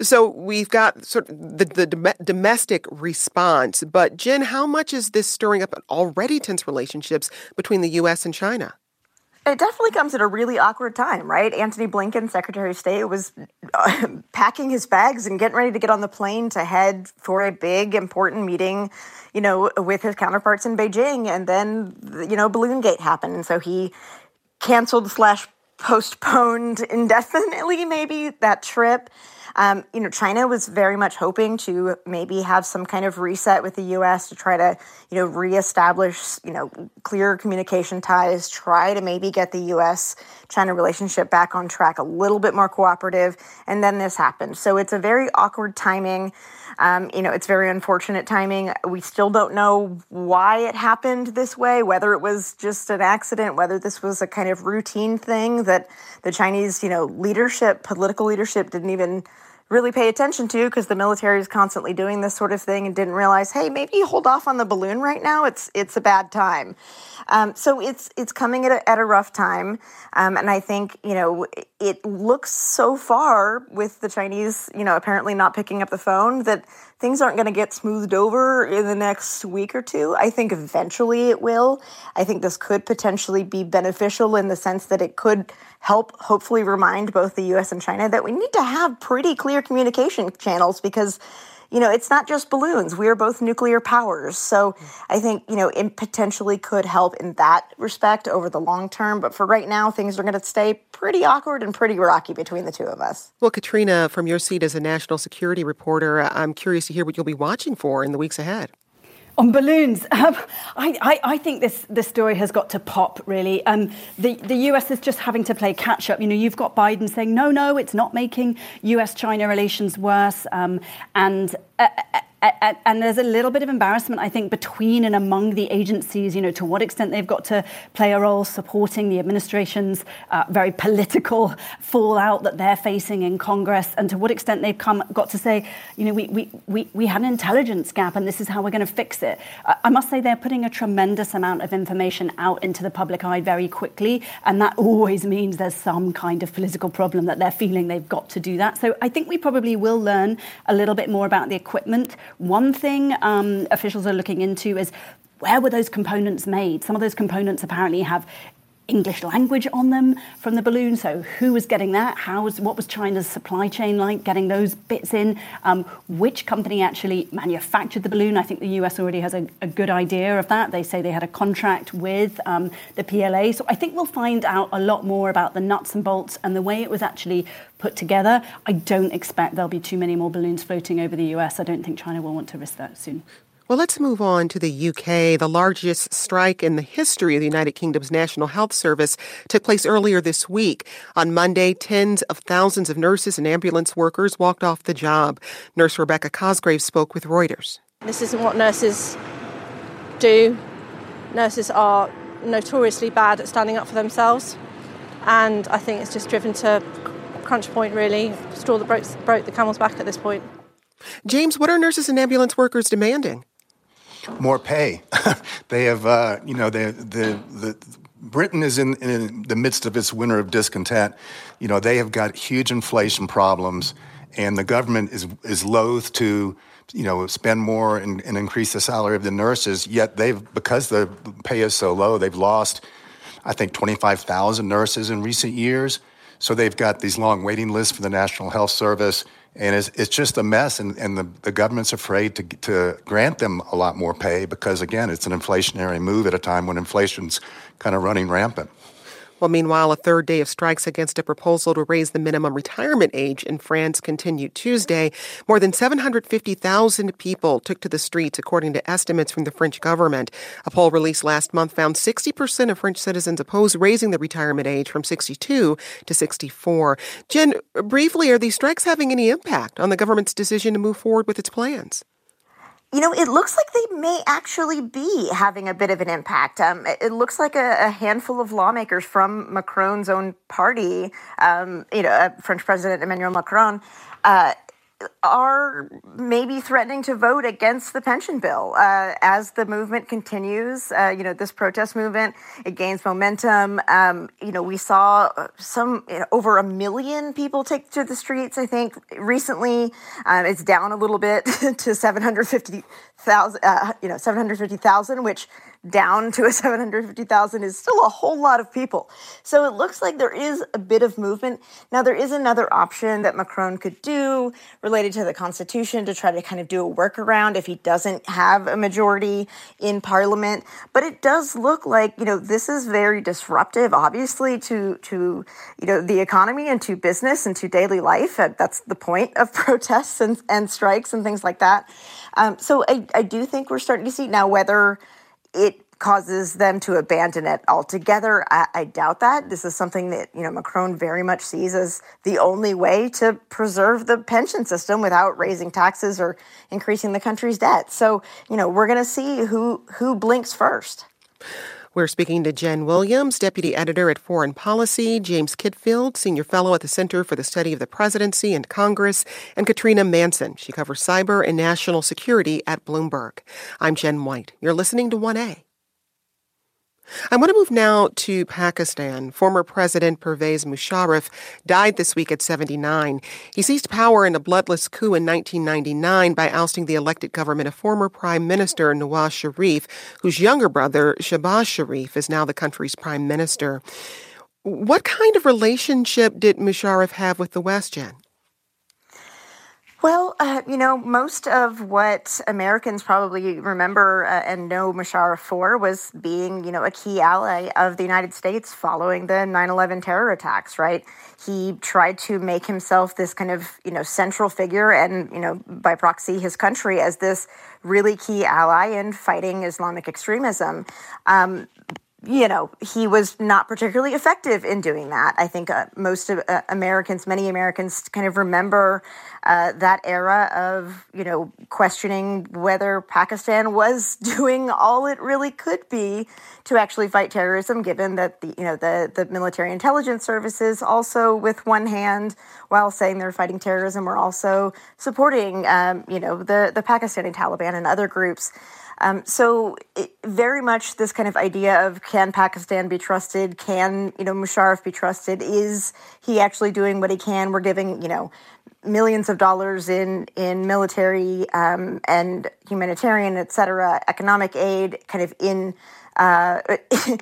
So we've got sort of the, the dom- domestic response. But Jen, how much is this stirring up already tense relationships between the U.S. and China? It definitely comes at a really awkward time, right? Antony Blinken, Secretary of State, was uh, packing his bags and getting ready to get on the plane to head for a big, important meeting, you know, with his counterparts in Beijing. And then, you know, Balloon Gate happened. And so he canceled slash postponed indefinitely, maybe, that trip. Um, you know, China was very much hoping to maybe have some kind of reset with the U.S. to try to, you know, reestablish, you know, clear communication ties, try to maybe get the U.S.-China relationship back on track, a little bit more cooperative, and then this happened. So it's a very awkward timing. Um, you know, it's very unfortunate timing. We still don't know why it happened this way, whether it was just an accident, whether this was a kind of routine thing that the Chinese, you know, leadership, political leadership didn't even really pay attention to because the military is constantly doing this sort of thing and didn't realize, hey, maybe hold off on the balloon right now. It's it's a bad time. Um, so it's it's coming at a, at a rough time, um, and I think you know it looks so far with the Chinese, you know, apparently not picking up the phone that things aren't going to get smoothed over in the next week or two. I think eventually it will. I think this could potentially be beneficial in the sense that it could help hopefully remind both the US and China that we need to have pretty clear communication channels because you know, it's not just balloons. We are both nuclear powers. So I think, you know, it potentially could help in that respect over the long term. But for right now, things are going to stay pretty awkward and pretty rocky between the two of us. Well, Katrina, from your seat as a national security reporter, I'm curious to hear what you'll be watching for in the weeks ahead. On balloons, um, I, I, I, think this, this story has got to pop, really. Um, the, the US is just having to play catch up. You know, you've got Biden saying, no, no, it's not making US China relations worse. Um, and uh, uh and there's a little bit of embarrassment, I think, between and among the agencies, you know, to what extent they've got to play a role supporting the administration's uh, very political fallout that they're facing in Congress, and to what extent they've come, got to say, you know, we, we, we, we had an intelligence gap and this is how we're going to fix it. I must say they're putting a tremendous amount of information out into the public eye very quickly, and that always means there's some kind of political problem that they're feeling they've got to do that. So I think we probably will learn a little bit more about the equipment one thing um, officials are looking into is where were those components made? Some of those components apparently have English language on them from the balloon. So who was getting that? How was what was China's supply chain like getting those bits in? Um, which company actually manufactured the balloon? I think the US already has a, a good idea of that. They say they had a contract with um, the PLA. So I think we'll find out a lot more about the nuts and bolts and the way it was actually put together. I don't expect there'll be too many more balloons floating over the US. I don't think China will want to risk that soon. Well, let's move on to the UK. The largest strike in the history of the United Kingdom's National Health Service took place earlier this week. On Monday, tens of thousands of nurses and ambulance workers walked off the job. Nurse Rebecca Cosgrave spoke with Reuters. This isn't what nurses do. Nurses are notoriously bad at standing up for themselves. and I think it's just driven to crunch point, really, straw that broke, broke the camel's back at this point. James, what are nurses and ambulance workers demanding? More pay. they have, uh, you know, the, the, the, Britain is in, in the midst of its winter of discontent. You know, they have got huge inflation problems, and the government is, is loath to you know, spend more and, and, increase the salary of the nurses. Yet they've, because the pay is so low, they've lost, I think, 25,000 nurses in recent years. So they've got these long waiting lists for the National Health Service, and it's, it's just a mess. And, and the, the government's afraid to, to grant them a lot more pay because, again, it's an inflationary move at a time when inflation's kind of running rampant. Well, meanwhile, a third day of strikes against a proposal to raise the minimum retirement age in France continued Tuesday. More than 750,000 people took to the streets, according to estimates from the French government. A poll released last month found 60% of French citizens oppose raising the retirement age from 62 to 64. Jen, briefly, are these strikes having any impact on the government's decision to move forward with its plans? You know, it looks like they may actually be having a bit of an impact. Um, it, looks like a, a, handful of lawmakers from Macron's own party, um, you know, uh, French President Emmanuel Macron, uh, are maybe threatening to vote against the pension bill uh, as the movement continues. Uh, you know, this protest movement it gains momentum. Um, you know, we saw some you know, over a million people take to the streets. I think recently um, it's down a little bit to seven hundred fifty thousand. Uh, you know, seven hundred fifty thousand, which down to a 750,000 is still a whole lot of people. So it looks like there is a bit of movement. Now, there is another option that Macron could do related to the Constitution to try to kind of do a workaround if he doesn't have a majority in Parliament. But it does look like, you know, this is very disruptive, obviously, to, to you know, the economy and to business and to daily life. That's the point of protests and, and strikes and things like that. Um, so I, I do think we're starting to see now whether it causes them to abandon it altogether. I, I, doubt that. This is something that you know Macron very much sees as the only way to preserve the pension system without raising taxes or increasing the country's debt. So you know we're going to see who who blinks first. We're speaking to Jen Williams, Deputy Editor at Foreign Policy, James Kitfield, Senior Fellow at the Center for the Study of the Presidency and Congress, and Katrina Manson. She covers cyber and national security at Bloomberg. I'm Jen White. You're listening to 1A. I want to move now to Pakistan. Former President Pervez Musharraf died this week at 79. He seized power in a bloodless coup in 1999 by ousting the elected government of former Prime Minister Nawaz Sharif, whose younger brother, Shehbaz Sharif, is now the country's prime minister. What kind of relationship did Musharraf have with the West, Jen? Well, uh, you know, most of what Americans probably remember uh, and know Musharraf for was being, you know, a key ally of the United States following the 9 11 terror attacks, right? He tried to make himself this kind of, you know, central figure and, you know, by proxy, his country as this really key ally in fighting Islamic extremism. Um, you know, he was not particularly effective in doing that. I think uh, most of uh, Americans, many Americans, kind of remember uh, that era of, you know, questioning whether Pakistan was doing all it really could be to actually fight terrorism, given that the, you know, the the military intelligence services also, with one hand, while saying they're fighting terrorism, were also supporting, um, you know, the the Pakistani Taliban and other groups. Um, so it, very much this kind of idea of can Pakistan be trusted? Can you know Musharraf be trusted? Is he actually doing what he can? We're giving you know millions of dollars in in military um, and humanitarian, et cetera, economic aid, kind of in. Uh,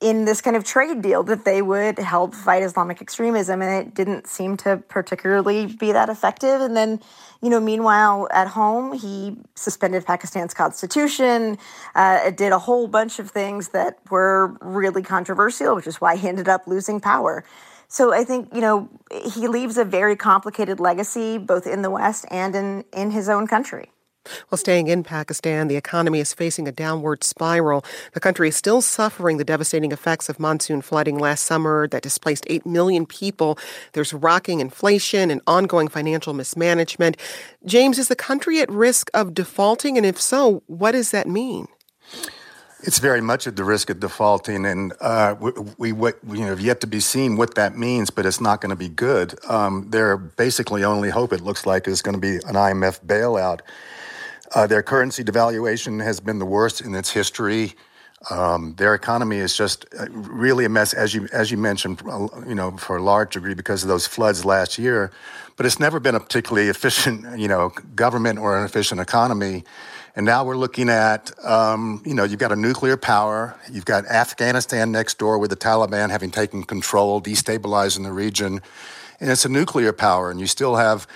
in this kind of trade deal that they would help fight Islamic extremism, and it didn't seem to particularly be that effective. And then you know, meanwhile, at home, he suspended Pakistan's constitution, uh, did a whole bunch of things that were really controversial, which is why he ended up losing power. So I think, you know, he leaves a very complicated legacy both in the West and in, in his own country. Well, staying in Pakistan, the economy is facing a downward spiral. The country is still suffering the devastating effects of monsoon flooding last summer that displaced 8 million people. There's rocking inflation and ongoing financial mismanagement. James, is the country at risk of defaulting? And if so, what does that mean? It's very much at the risk of defaulting, and uh, we, we, we you know, have yet to be seen what that means, but it's not going to be good. Um, their basically only hope, it looks like, is going to be an IMF bailout. Uh, their currency devaluation has been the worst in its history. Um, their economy is just uh, really a mess, as you as you mentioned, you know, for a large degree because of those floods last year. But it's never been a particularly efficient, you know, government or an efficient economy. And now we're looking at, um, you know, you've got a nuclear power, you've got Afghanistan next door with the Taliban having taken control, destabilizing the region, and it's a nuclear power, and you still have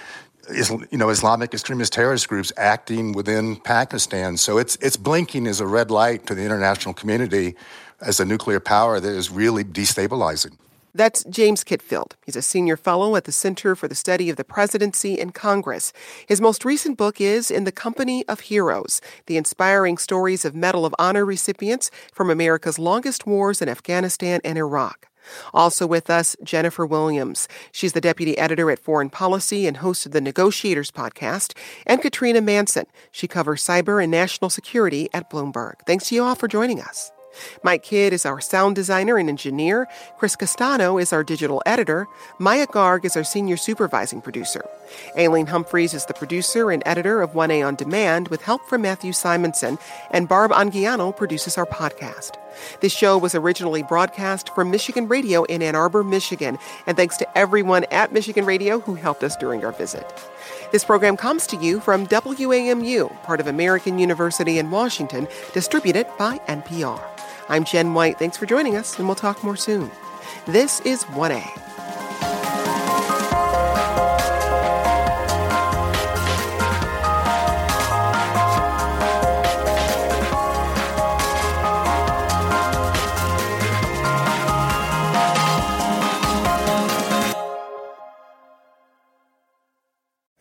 you know, Islamic extremist terrorist groups acting within Pakistan. So it's it's blinking as a red light to the international community as a nuclear power that is really destabilizing. That's James Kitfield. He's a senior fellow at the Center for the Study of the Presidency and Congress. His most recent book is In the Company of Heroes The Inspiring Stories of Medal of Honor Recipients from America's Longest Wars in Afghanistan and Iraq. Also with us, Jennifer Williams. She's the deputy editor at Foreign Policy and host of the Negotiators podcast, and Katrina Manson. She covers cyber and national security at Bloomberg. Thanks to you all for joining us. Mike Kidd is our sound designer and engineer. Chris Castano is our digital editor. Maya Garg is our senior supervising producer. Aileen Humphreys is the producer and editor of 1A On Demand with help from Matthew Simonson. And Barb Anguiano produces our podcast. This show was originally broadcast from Michigan Radio in Ann Arbor, Michigan. And thanks to everyone at Michigan Radio who helped us during our visit. This program comes to you from WAMU, part of American University in Washington, distributed by NPR. I'm Jen White. Thanks for joining us, and we'll talk more soon. This is 1A.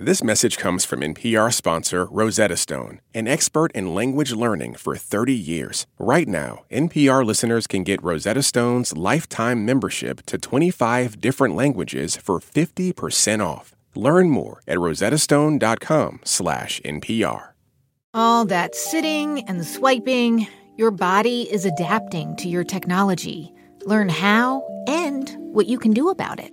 This message comes from NPR sponsor Rosetta Stone, an expert in language learning for 30 years. Right now, NPR listeners can get Rosetta Stone's lifetime membership to 25 different languages for 50% off. Learn more at rosettastone.com/npr. All that sitting and swiping, your body is adapting to your technology. Learn how and what you can do about it.